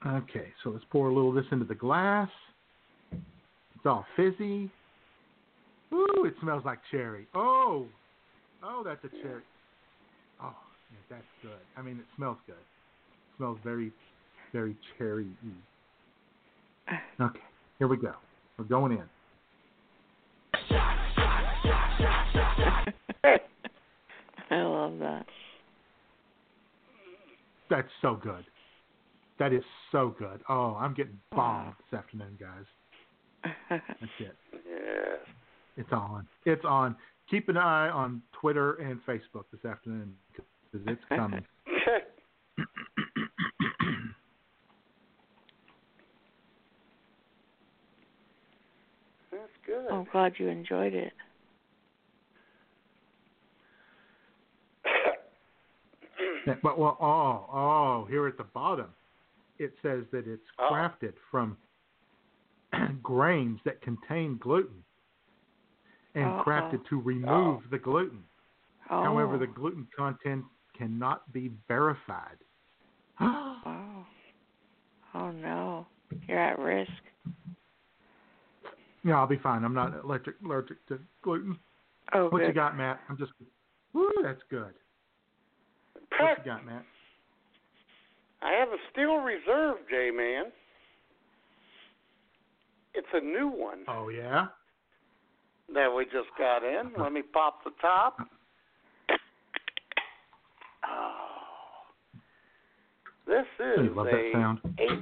Okay, so let's pour a little of this into the glass. It's all fizzy. Ooh, it smells like cherry. Oh, oh, that's a cherry. Oh, yeah, that's good. I mean, it smells good. Smells very, very cherry. Ah. Okay, here we go. We're going in. <laughs> I love that. That's so good. That is so good. Oh, I'm getting ah. bombed this afternoon, guys. <laughs> That's it. Yes. It's on. It's on. Keep an eye on Twitter and Facebook this afternoon because it's coming. <laughs> Okay. That's good. I'm glad you enjoyed it. Yeah, <coughs> but well, oh, oh, here at the bottom, it says that it's Oh. crafted from <coughs> grains that contain gluten and Uh-oh. crafted to remove oh. the gluten. Oh. However, the gluten content cannot be verified. <gasps> Oh. Oh no. You're at risk. Yeah, I'll be fine. I'm not allergic allergic to gluten. Oh, what you got, Matt? I'm just. Woo, that's good. What you got, Matt? I have a steel reserve, J Man. It's a new one Oh yeah. that we just got in. Uh-huh. Let me pop the top. Uh-huh. Oh. This I is love a that sound. eight.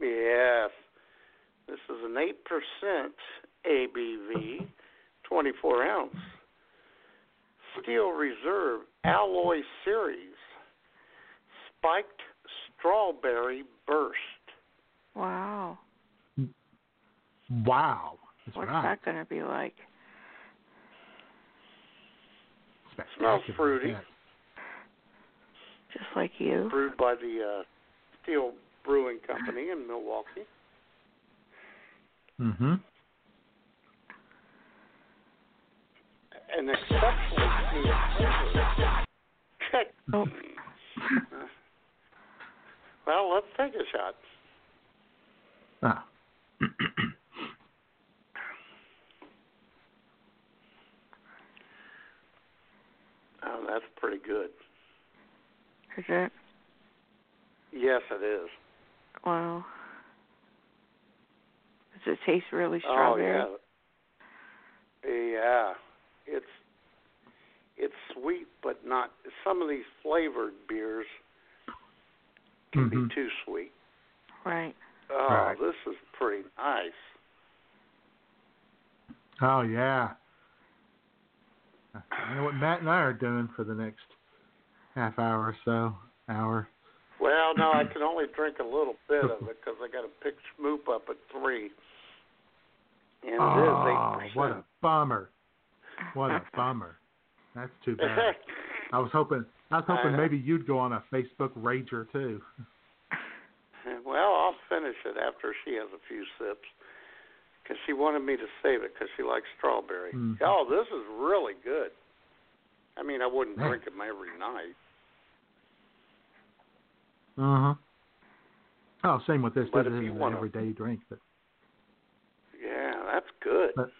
Yes, this is an 8% ABV, 24 ounce. Steel Reserve Alloy Series Spiked Strawberry Burst. Wow. Wow. That's What's right. that going to be like? Smells fruity. yeah. Just like you. Brewed by the uh, Steel Brewing Company in Milwaukee. Mm-hmm. An exceptionally smooth flavor. <laughs> Oh. well, let's take a shot. Ah. <coughs> Oh, that's pretty good. Is it? Yes, it is. Wow. Does it taste really strawberry? Oh yeah. Yeah. It's it's sweet but not some of these flavored beers can Mhm. be too sweet. Right. Oh, Right. this is pretty nice. Oh yeah. I know what Matt and I are doing for the next half hour or so. Hour. Well, no, I can only drink a little bit of it because I got to pick Schmoop up at three, and oh, what a bummer! What a <laughs> bummer. That's too bad. <laughs> I was hoping. I was hoping maybe you'd go on a Facebook rager too. <laughs> well, I'll finish it after she has a few sips because she wanted me to save it because she likes strawberry. Mhm. Oh, this is really good. I mean, I wouldn't Man. drink them every night. Uh huh. Oh, same with this. But this isn't an everyday drink, but good. But-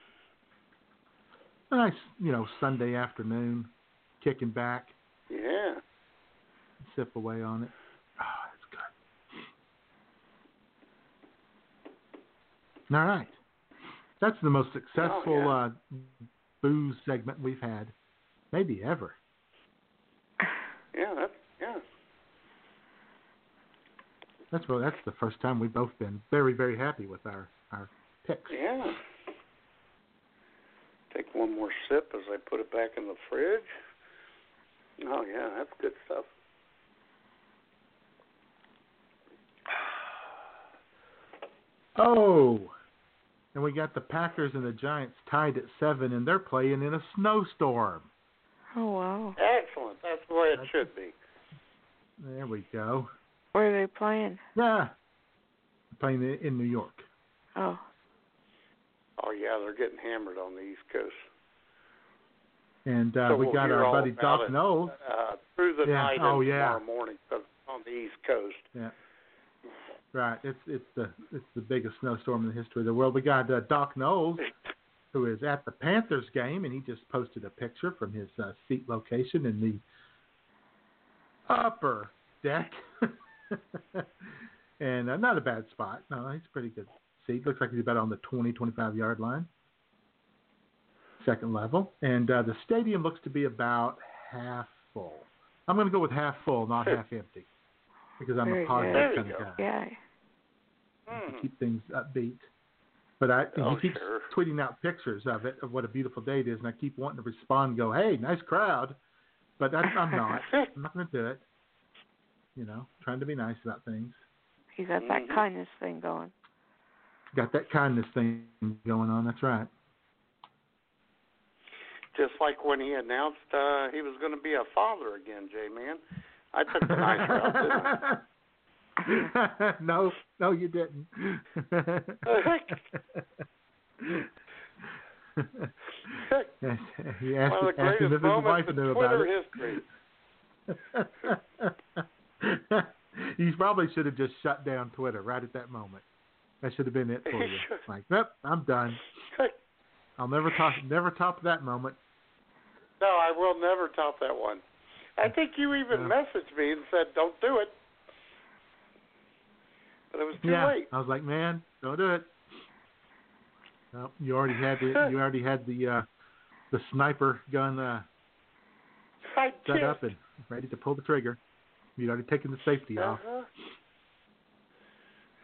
a nice, you know, Sunday afternoon, kicking back, Yeah. sip away on it. Oh, that's good. All right. That's the most successful yeah. uh, booze segment we've had, maybe ever. Yeah, that's yeah. That's well, that's the first time we've both been very, very happy with our our picks. Yeah. Take one more sip as I put it back in the fridge. Oh yeah, that's good stuff. <sighs> Oh, and we got the Packers and the Giants tied at seven, and they're playing in a snowstorm. Oh wow. Excellent. That's the way it should be. There we go. Where are they playing? Yeah, playing in in New York. Oh. Oh yeah, they're getting hammered on the East Coast. And uh, So we we'll got our buddy Doc it, Knowles. Uh, through the Yeah. night Oh, and yeah. tomorrow morning on the East Coast. Yeah. Right. It's it's the it's the biggest snowstorm in the history of the world. We got uh, Doc Knowles, <laughs> who is at the Panthers game, and he just posted a picture from his uh, seat location in the upper deck, <laughs> and uh, not a bad spot. No, he's a pretty good seat. Looks like he's about on the 20, 25 yard line, second level, and uh, the stadium looks to be about half full. I'm going to go with half full, not half empty, because I'm Very a positive good. kind of guy Yeah. to keep things upbeat. But I Oh, he keeps sure. tweeting out pictures of it of what a beautiful day it is, and I keep wanting to respond, and go, "Hey, nice crowd," but I, I'm not. <laughs> I'm not going to do it. You know, trying to be nice about things. He's got that Mhm. kindness thing going. Got that kindness thing going on. That's right. Just like when he announced uh, he was going to be a father again, J Man. I took the nice route, didn't I? <laughs> no, no, you didn't. <laughs> he asked, One of the asked him if his wife moments in knew about Twitter it. history. <laughs> he probably should have just shut down Twitter right at that moment. That should have been it for you. Like, nope, I'm done. I'll never top never top that moment. No, I will never top that one. I think you even Yeah. messaged me and said, "Don't do it," but it was too yeah, late. I was like, man, don't do it. Nope, you already had the you <laughs> already had the uh, the sniper gun uh, set up and ready to pull the trigger. You'd already taken the safety off. Uh-huh.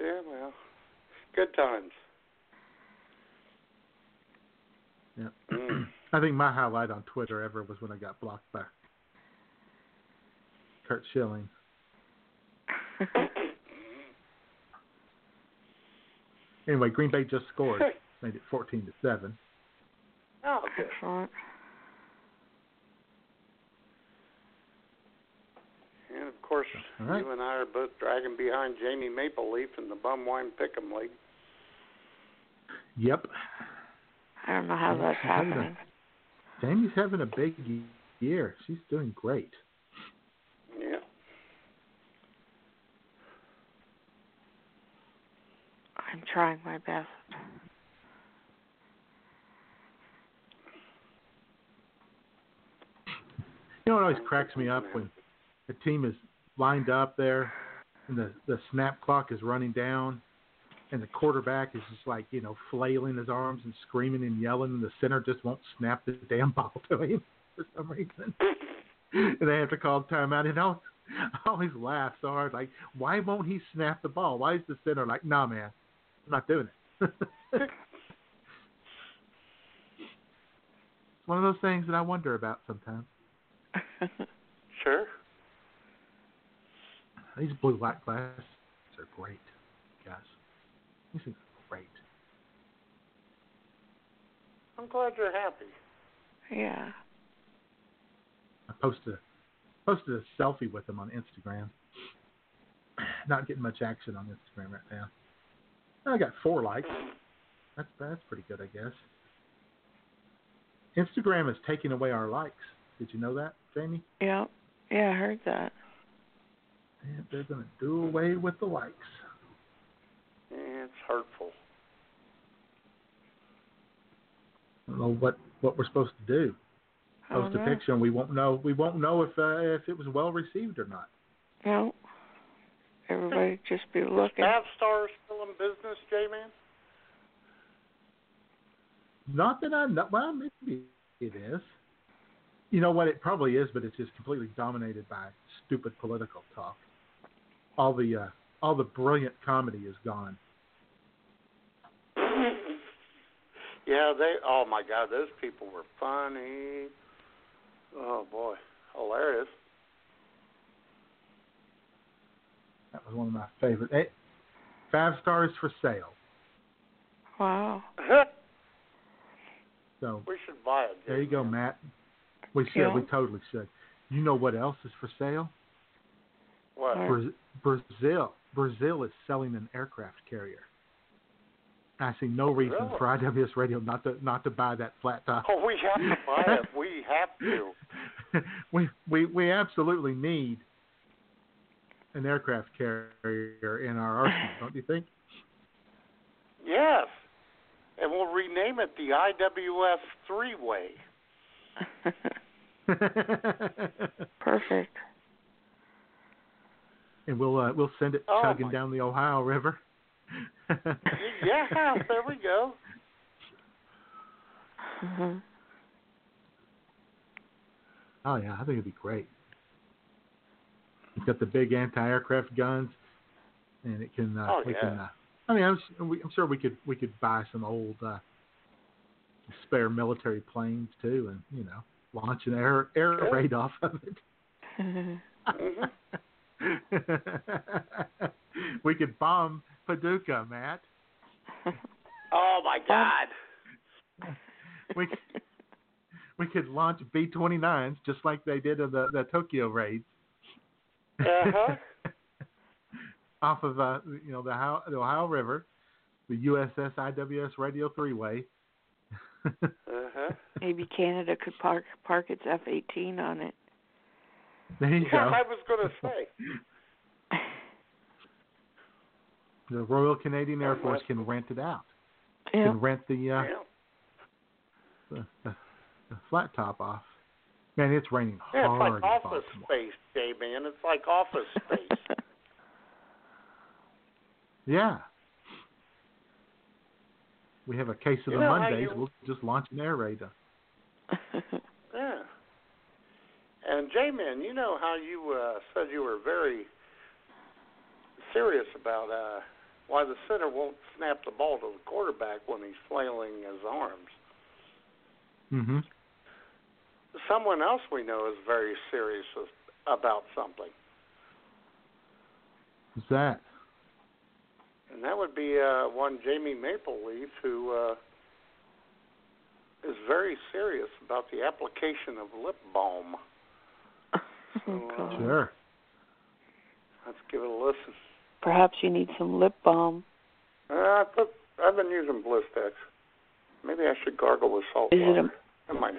Yeah, well, good times. Yeah. Mm. <clears throat> I think my highlight on Twitter ever was when I got blocked by Curt Schilling. <laughs> Anyway, Green Bay just scored, made it 14 to seven. Oh, good. Excellent. And of course, All right. you and I are both dragging behind Jamie Maple Leaf in the Bumwine Pick'em League. Yep. I don't know how Yeah, that's she's having a- happening. Jamie's having a big year. She's doing great. Yeah. I'm trying my best. You know it always cracks me up when a team is lined up there and the the snap clock is running down and the quarterback is just like, you know, flailing his arms and screaming and yelling and the center just won't snap the damn ball <laughs> to him for some reason. <laughs> and they have to call timeout and I always laugh so hard, like, why won't he snap the ball? Why is the center like, nah man, I'm not doing it. <laughs> it's one of those things that I wonder about sometimes. Sure. These blue light glasses are great, guys. These is great. I'm glad you're happy. Yeah. I posted posted a selfie with him on Instagram. Not getting much action on Instagram right now. I got four likes. That's that's pretty good, I guess. Instagram is taking away our likes. Did you know that, Jamie? Yeah. Yeah, I heard that. Yeah, they're gonna do away with the likes. Yeah, it's hurtful. I don't know what what we're supposed to do. Post a picture, and we won't know. We won't know if uh, if it was well received or not. No. Everybody just be looking. Staff Star still in business, J-Man? Not that I know. Well, maybe it is. You know what? It probably is, but it's just completely dominated by stupid political talk. All the uh, all the brilliant comedy is gone. <laughs> yeah, they. Oh my God, those people were funny. Oh boy, hilarious. That was one of my favorite. Hey, five stars for sale. Wow. <laughs> So we should buy it. there you go, Matt. We should. Yeah. We totally should. You know what else is for sale? What? Bra- Brazil. Brazil is selling an aircraft carrier. I see no reason Really? for IWS Radio not to not to buy that flat top. Oh, we have to buy it. <laughs> We have to. <laughs> we we we absolutely need an aircraft carrier in our arsenal, don't you think? Yes. And we'll rename it the IWS three way. <laughs> Perfect. And we'll uh, we'll send it Oh, chugging my- down the Ohio River. <laughs> yeah, there we go. Mhm. Oh yeah, I think it'd be great. It's got the big anti-aircraft guns, and it can. Uh, Oh, we yeah. can. Uh, I mean, I'm, I'm sure we could we could buy some old uh, spare military planes too, and you know, launch an air air Sure. raid off of it. <laughs> Mhm. <laughs> we could bomb Paducah, Matt. Oh my God. We we could launch B-29s just like they did in the the Tokyo raids. Uh-huh. <laughs> Off of uh, you know the Ohio, the Ohio River, the USS IWS Radio Three Way. <laughs> Uh-huh. Maybe Canada could park park its F eighteen on it. There you <laughs> Yeah, go. I was going <laughs> to say. The Royal Canadian Air Force can rent it out. Yeah. Can rent the, uh, Yeah. the, the the flat top off. Man, it's raining Yeah, it's like office space, J man. It's like office space. <laughs> Yeah. We have a case of You the Mondays. you- We'll just launch an air raid. yeah. And J man, you know how you uh, said you were very serious about uh, why the center won't snap the ball to the quarterback when he's flailing his arms. Mm-hmm. Someone else we know is very serious about something, What's that? and that would be uh, one Jamie Maple Leaf, who uh, is very serious about the application of lip balm. So, uh, Sure. Let's give it a listen. Perhaps you need some lip balm. Uh, I put, I've been using Blistex. Maybe I should gargle with salt Is it water. a That might.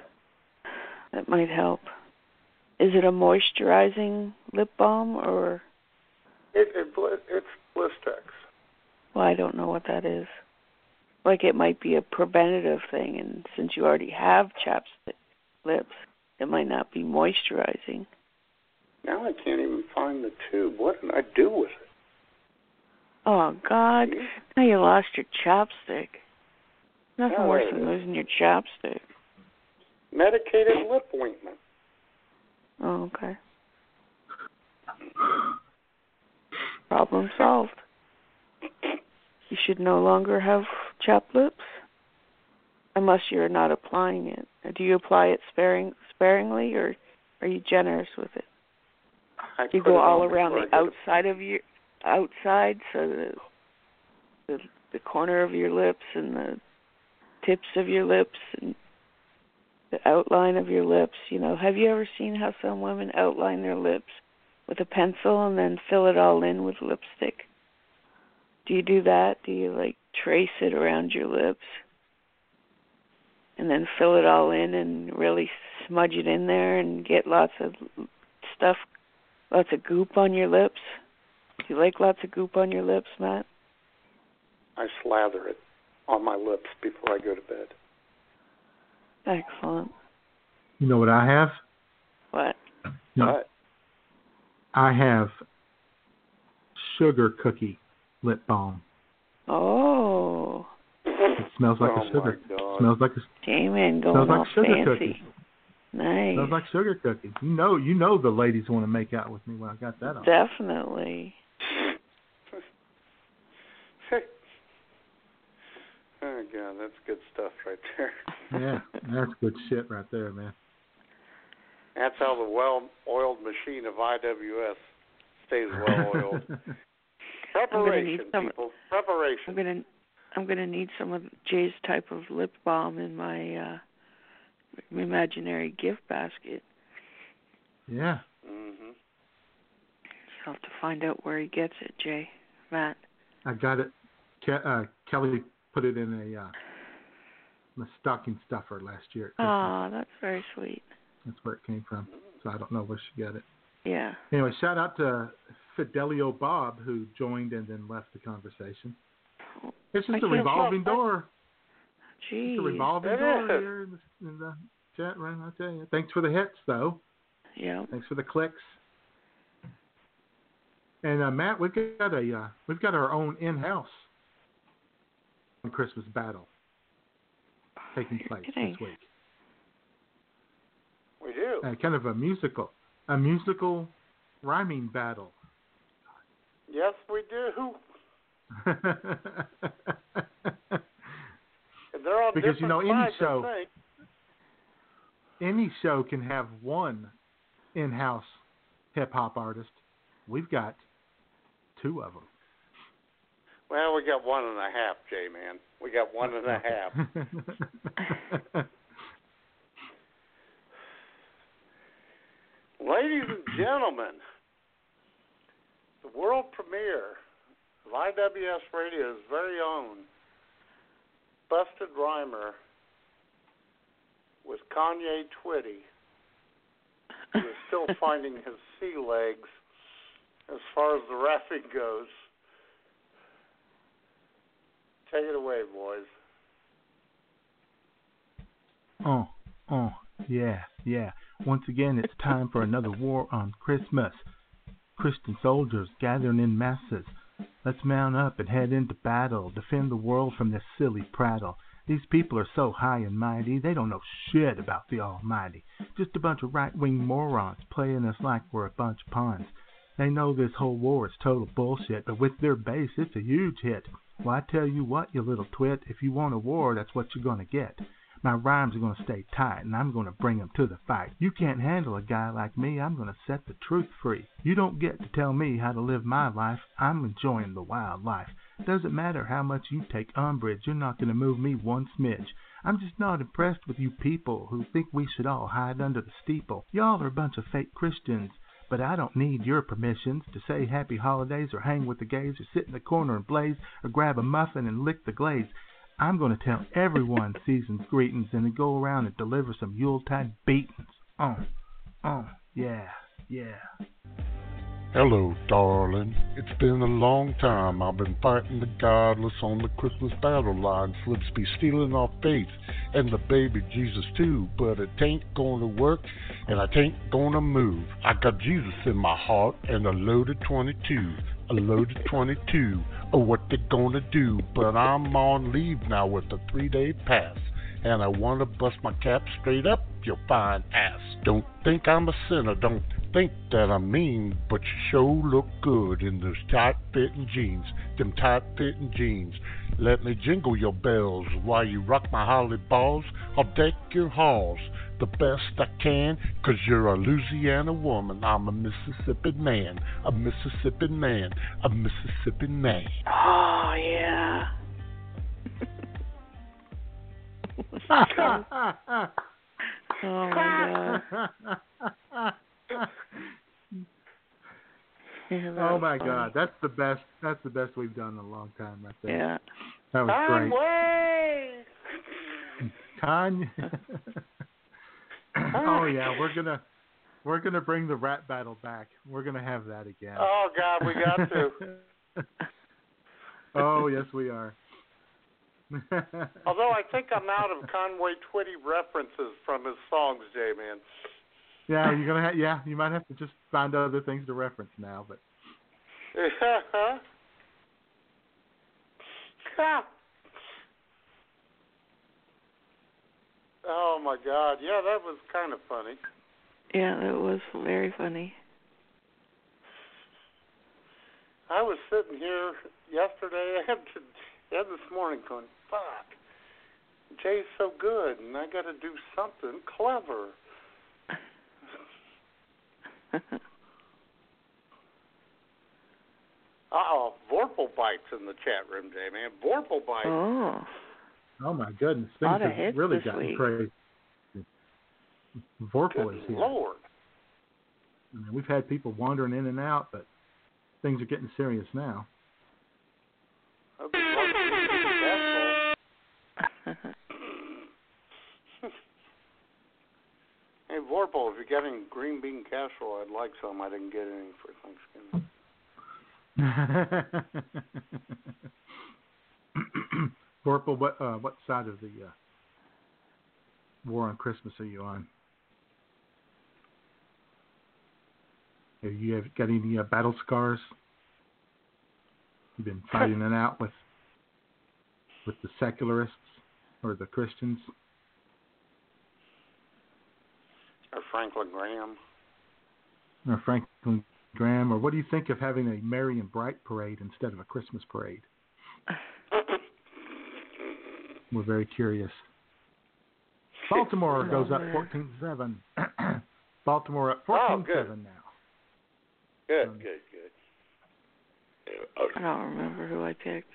that might help? Is it a moisturizing lip balm or It, it bli- it's Blistex. well, I don't know what that is. Like it might be a preventative thing and since you already have chapstick lips, it might not be moisturizing. Now I can't even find the tube. What did I do with it? Oh God! Hmm? Now you lost your chapstick. Nothing Oh, worse than losing your chapstick. Medicated lip ointment. Oh, okay. Problem solved. You should no longer have chapped lips, unless you're not applying it. Do you apply it sparing sparingly, or are you generous with it? I you go all around the I go to- outside of your outside, so the the the corner of your lips and the tips of your lips and the outline of your lips. You know, have you ever seen how some women outline their lips with a pencil and then fill it all in with lipstick? Do you do that? Do you like trace it around your lips and then fill it all in and really smudge it in there and get lots of stuff, lots of goop on your lips? Do you like lots of goop on your lips, Matt? I slather it on my lips before I go to bed. Excellent. You know what I have? What? No, What? I have sugar cookie lip balm. Oh, It smells like Oh, a sugar. my God. Smells like a J-Man going smells like all sugar fancy. cookies. Nice. Smells like sugar cookies. You know, you know the ladies want to make out with me when I got that on. Definitely. <laughs> oh god, that's good stuff right there. Yeah, that's good shit right there, man. That's how the well-oiled machine of IWS stays well-oiled. <laughs> Preparation, some- people. Preparation. I'm gonna I'm gonna need some of Jay's type of lip balm in my uh imaginary gift basket. Yeah. hmm I'll have to find out where he gets it, Jay. Matt. I got it. Ke- uh, Kelly put it in a uh, my stocking stuffer last year. at Oh, that's very sweet. That's where it came from. So I don't know where she got it. Yeah. Anyway, shout out to Fidelio Bob who joined and then left the conversation. It's I just a revolving so- door. Jeez. It's a revolving It door here in the, in the chat room. I tell you. Thanks for the hits, though. Yeah. Thanks for the clicks. And uh, Matt, we've got a uh, we've got our own in-house Christmas battle taking place kidding. this week. We do. Uh, kind of a musical, a musical rhyming battle. Yes, we do. <laughs> <laughs> They're on Because, you know, any show- Any show can have one in-house hip hop artist. We've got two of them. Well, we got one and a half, Jay man. We got one and a <laughs> half. Ladies and gentlemen, the world premiere of IWS Radio's very own Busted Rhymer with Kanye Twitty, who is still <laughs> finding his sea legs as far as the rapping goes. Take it away, boys. Oh, oh, yeah, yeah. Once again, it's time for another war on Christmas. Christian soldiers gathering in masses. Let's mount up and head into battle, defend the world from this silly prattle. These people are so high and mighty, they don't know shit about the Almighty. Just a bunch of right wing morons playing us like we're a bunch of pawns. They know this whole war is total bullshit, but with their base, it's a huge hit. Well, I tell you what, you little twit, if you want a war, that's what you're gonna get. My rhymes are going to stay tight, and I'm going to bring 'em to the fight. You can't handle a guy like me. I'm going to set the truth free. You don't get to tell me how to live my life. I'm enjoying the wild life. Doesn't matter how much you take umbrage, you're not going to move me one smidge. I'm just not impressed with you people who think we should all hide under the steeple. Y'all are a bunch of fake Christians. But I don't need your permissions to say happy holidays or hang with the gays or sit in the corner and blaze or grab a muffin and lick the glaze. I'm going to tell everyone season's greetings and go around and deliver some Yuletide beatings. Oh, oh, yeah, yeah. Hello, darling. It's been a long time. I've been fighting the godless on the Christmas battle line. Slips be stealing our faith and the baby Jesus too. But it ain't gonna work and it ain't gonna move. I got Jesus in my heart and a loaded 22. A loaded 22. Oh, what they gonna do? But I'm on leave now with a three day pass. And I wanna bust my cap straight up, you fine ass. Don't think I'm a sinner, don't think that I'm mean, but you sure look good in those tight fitting jeans, them tight fitting jeans. Let me jingle your bells while you rock my holly balls. I'll deck your halls the best I can, cause you're a Louisiana woman. I'm a Mississippi man, a Mississippi man, a Mississippi man. Oh yeah. <laughs> oh my god. Yeah, oh my funny. God, that's the best. That's the best we've done in a long time, right there. Yeah. that was great. Conway! <laughs> Oh <laughs> yeah, we're gonna we're gonna bring the rat battle back. We're gonna have that again. Oh God, we got to. <laughs> oh yes, we are. <laughs> Although I think I'm out of Conway Twitty references from his songs, J Man. yeah, you're gonna ha- yeah, you might have to just find other things to reference now, but uh-huh. Oh my God, yeah, that was kind of funny. Yeah, it was very funny. I was sitting here yesterday <laughs> and and this morning going, fuck, Jay's so good, and I got to do something clever. <laughs> Uh oh, Vorpal bites in the chat room, Jay man. Vorpal bites. Oh. Oh my goodness, things have really gotten week. crazy. Vorpal is here. Lord. I mean, we've had people wandering in and out, but things are getting serious now. Good Lord, that's all. Hey, Vorpal, if you're getting green bean casserole, I'd like some. I didn't get any for Thanksgiving. <laughs> Vorpal, what uh, what side of the uh, war on Christmas are you on? Have you have got any uh, battle scars? You've been fighting it out with with the secularists or the Christians? Or Franklin Graham. or Franklin Graham, or what do you think of having a Merry and Bright parade instead of a Christmas parade? <laughs> We're very curious. <laughs> Baltimore goes up Longer. <clears throat> 14-7. Baltimore up 14-7 Oh, good. now. Good, Um, good, good. I don't remember who I picked.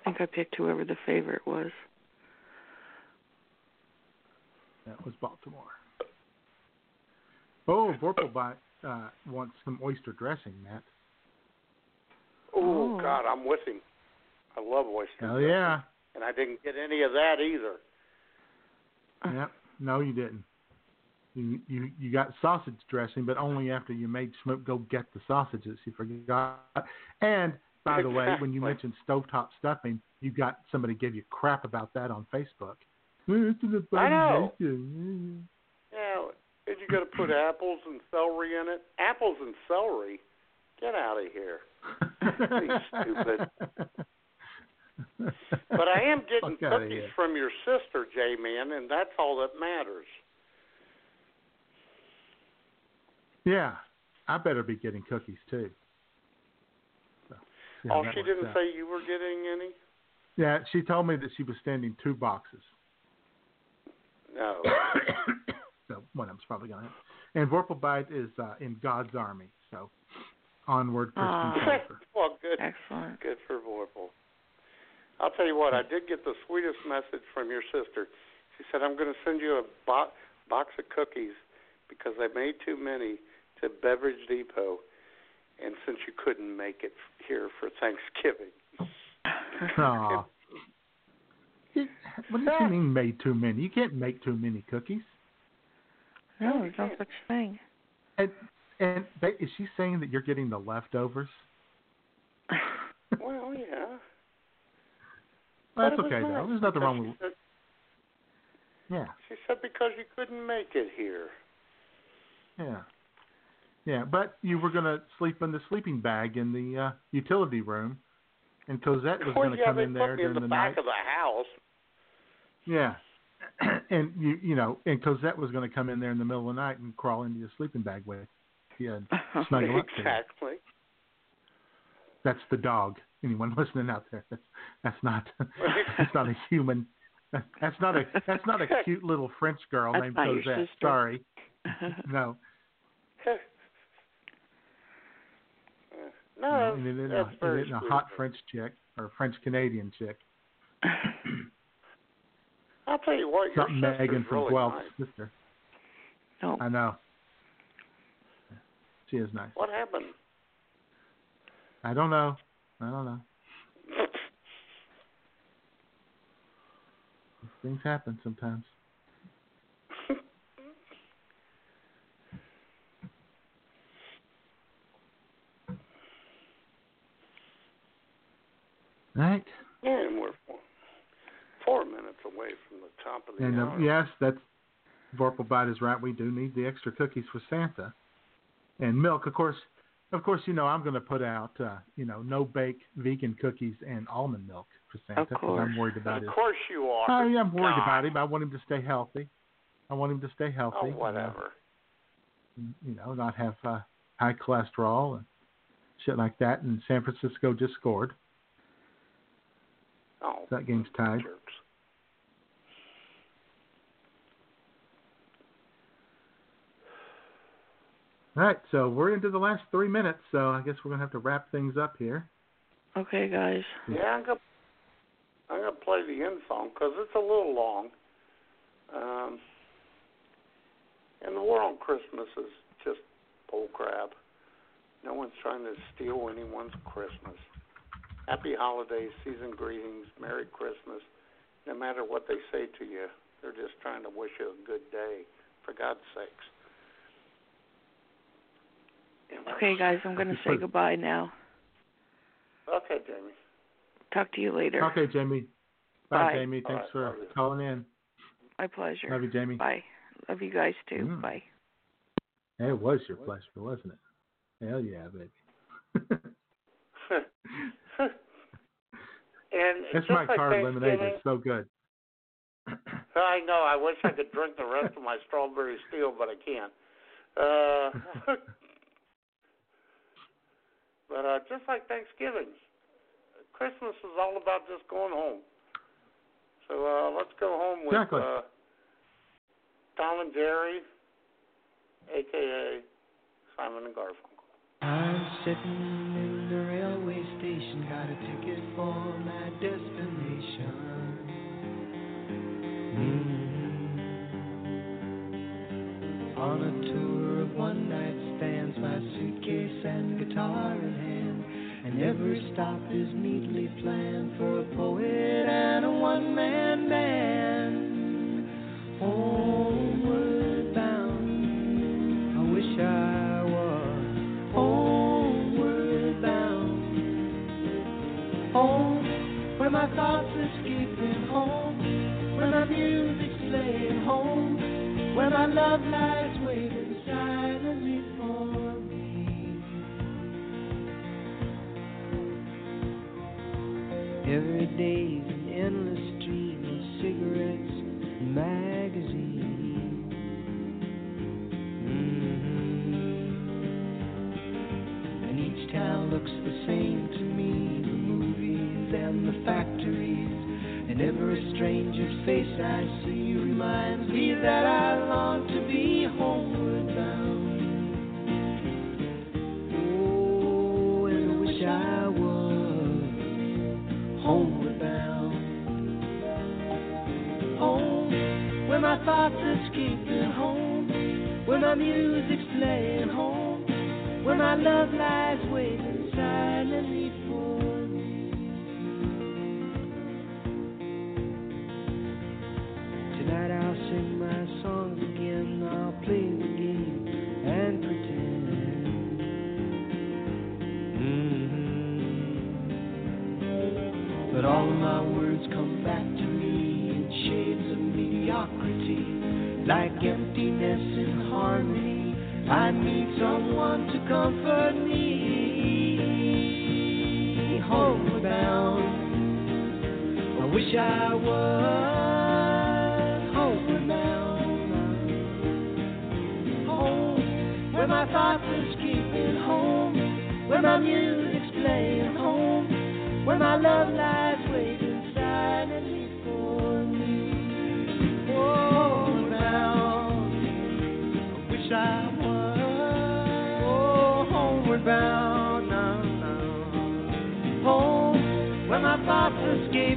I think I picked whoever the favorite was. That was Baltimore. Oh, Vorpal uh, wants some oyster dressing, Matt. Oh, Oh. God, I'm with him. I love oysters. Hell oh, yeah. And I didn't get any of that either. Yep. No, you didn't. You you you got sausage dressing, but only after you made Smoke go get the sausages. You forgot. And by the way, when you Exactly. mentioned stovetop stuffing, you got somebody gave you crap about that on Facebook. I know. Yeah, did you got to put apples and celery in it? Apples and celery? Get out of here. <laughs> stupid. But I am getting Fuck cookies from your sister, J Man, and that's all that matters. Yeah, I better be getting cookies too. how oh, she didn't out. say you were getting any. Yeah, she told me that she was standing two boxes. No. <coughs> so one of them's probably going to. And Vorpalbite is uh, in God's army. So onward, Christian Ah. <laughs> Well, good. Excellent. Good for Vorpal. I'll tell you what. I did get the sweetest message from your sister. She said, "I'm going to send you a bo- box of cookies because I made too many to Beverage Depot, and since you couldn't make it here for Thanksgiving." Aw. <laughs> What does she mean made too many? You can't make too many cookies. No, there's no such thing. And and is she saying that you're getting the leftovers? <sighs> well, yeah. Well, that's okay nice though. There's nothing wrong with. said- Yeah, She said because you couldn't make it here. yeah, yeah. But you were gonna sleep in the sleeping bag in the uh, utility room, and Cosette was well, gonna yeah, come in there me in during the, the back night. of the house. Yeah. <clears throat> and you you know, and Cosette was going to come in there in the middle of the night and crawl into your sleeping bag with you and <laughs> snuggle up to exactly. That's the dog. Anyone <laughs> listening out there? That's that's not <laughs> that's not a human. That's not a that's not a cute little French girl That's named Cosette. Sorry. no. No, no, it isn't, a, that's it very isn't a hot. French chick or a French Canadian chick. <clears throat> I'll tell you what, your not Megan from really Guelph's nice. sister. No. I know. She is nice. What happened? I don't know. I don't know. <laughs> Things happen sometimes. Right. And we're four, four minutes away from the top of the And uh, hour. yes, that's Vorpalbite is right. We do need the extra cookies for Santa, and milk. Of course, of course, you know I'm going to put out, uh, you know, no bake vegan cookies and almond milk for Santa because course. I'm worried about Of his. course you are. Oh, I'm worried God. about him. I want him to stay healthy. I want him to stay healthy. Oh, and, uh, whatever. you know, not have uh, high cholesterol and shit like that. And San Francisco just scored. Oh, That game's tied. jerks. All right, so we're into the last three minutes, so I guess we're gonna have to wrap things up here. Okay, guys. Yeah, I'm gonna I'm gonna play the end song because it's a little long. Um, and the war on Christmas is just bull crap. No one's trying to steal anyone's Christmas. Happy holidays, season greetings, Merry Christmas. No matter what they say to you, they're just trying to wish you a good day. For God's sakes. Okay, guys, I'm going to say goodbye now. Okay, Jamie. Talk to you later. Okay, Jamie. Bye, Bye. Jamie. Thanks All right, for calling in. My pleasure. Love you, Jamie. Bye. Love you guys too. Mm. Bye. It was your pleasure, wasn't it? Hell yeah, baby. <laughs> And this just my like card lemonade It's so good. <clears throat> <laughs> I know. I wish I could drink the rest of my strawberry steel, but I can't. Uh, <laughs> but uh, just like Thanksgiving, Christmas is all about just going home. So uh, let's go home with Exactly. uh, Tom and Jerry, aka Simon and Garfunkel. I'm sitting suitcase and guitar in hand, and every stop is neatly planned for a poet and a one man band. Homeward bound, I wish I was homeward bound. Home, where my thoughts escaping home, where my music's playing home, where my love lies days, an endless stream of cigarettes, and magazines. Mm-hmm. And each town looks the same to me the movies and the factories. And every stranger's face I see reminds me that I thoughts escaping home, where my music's playing home, where my love lies waiting silently for me. Tonight I'll sing my songs again. I'll play the game and pretend. Mhm. But all of my words come back to me shades of mediocrity, like emptiness in harmony. I need someone to comfort me. Homeward bound. I wish I was where my thoughts are escaping home, where my music's playing home, where my love lies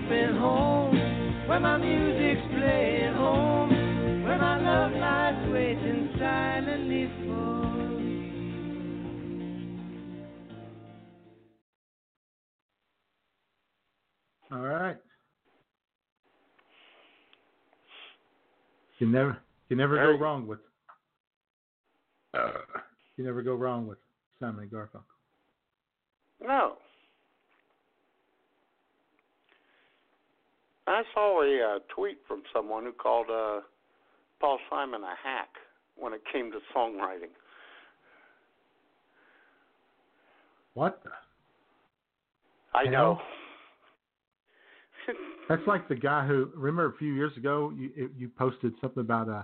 are escaping home, where my music's playing home, where my love lies waiting silently for me. All right. You never you never go wrong with uh, you never go wrong with Simon and Garfunkel. No. I saw a uh, tweet from someone who called uh, Paul Simon a hack when it came to songwriting. What? the- I Hell. know. <laughs> <laughs> That's like the guy who remember a few years ago you you posted something about uh,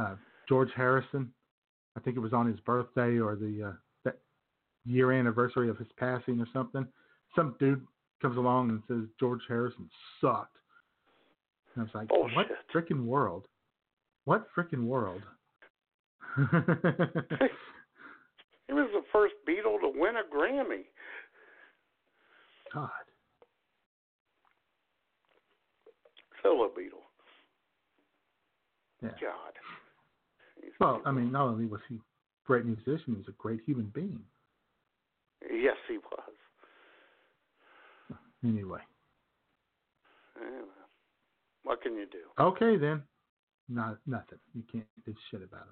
uh George Harrison. I think it was on his birthday or the uh, that year anniversary of his passing or something. Some dude comes along and says George Harrison sucked. And I was like, what Bullshit. freaking world? What freaking world? <laughs> He was the first Beatle to win a Grammy. God. Solo Beatle. Yeah. God. Well, I mean, not only was he a great musician, he was a great human being. Yes, he was. Anyway. Well, what can you do? Okay then. Not nothing. You can't do shit about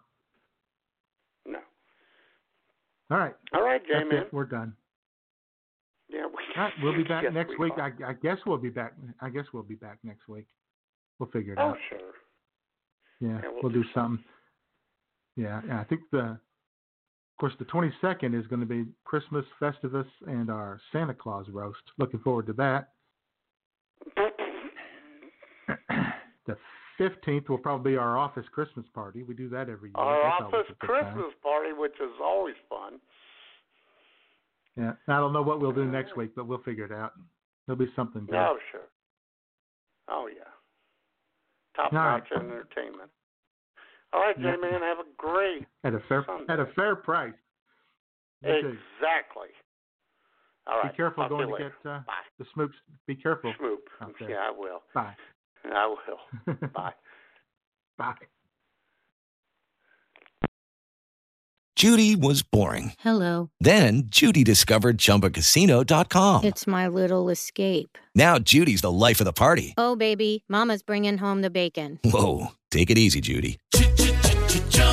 it. No. All right. All right, it. We're done. Yeah, we, All right, we'll be back <laughs> Yes, next we week. I. I guess we'll be back. I guess we'll be back next week. We'll figure it Oh, out. sure. Yeah, yeah, we'll, we'll do do something. Yeah, yeah, I think the, course, the 22nd is going to be Christmas Festivus and our Santa Claus roast. Looking forward to that. <coughs> the 15th will probably be our office Christmas party. We do that every year. Our That's office. Christmas party, which is always fun. Yeah, I don't know what we'll do next week, but we'll figure it out. There'll be something good. Oh, sure. Oh, yeah. Top notch right. entertainment. All right, Yeah. Jayman, have a great At a fair Sunday. at a fair price. You. Exactly. All right. Be careful Talk to going to later. get uh, the Schmoops. Be careful. Schmoop. out there. Yeah, I will. Bye. I will. <laughs> Bye. Bye. Judy was boring. Hello. Then Judy discovered ChumbaCasino.com. It's my little escape. Now Judy's the life of the party. Oh, baby, Mama's bringing home the bacon. Whoa, take it easy, Judy.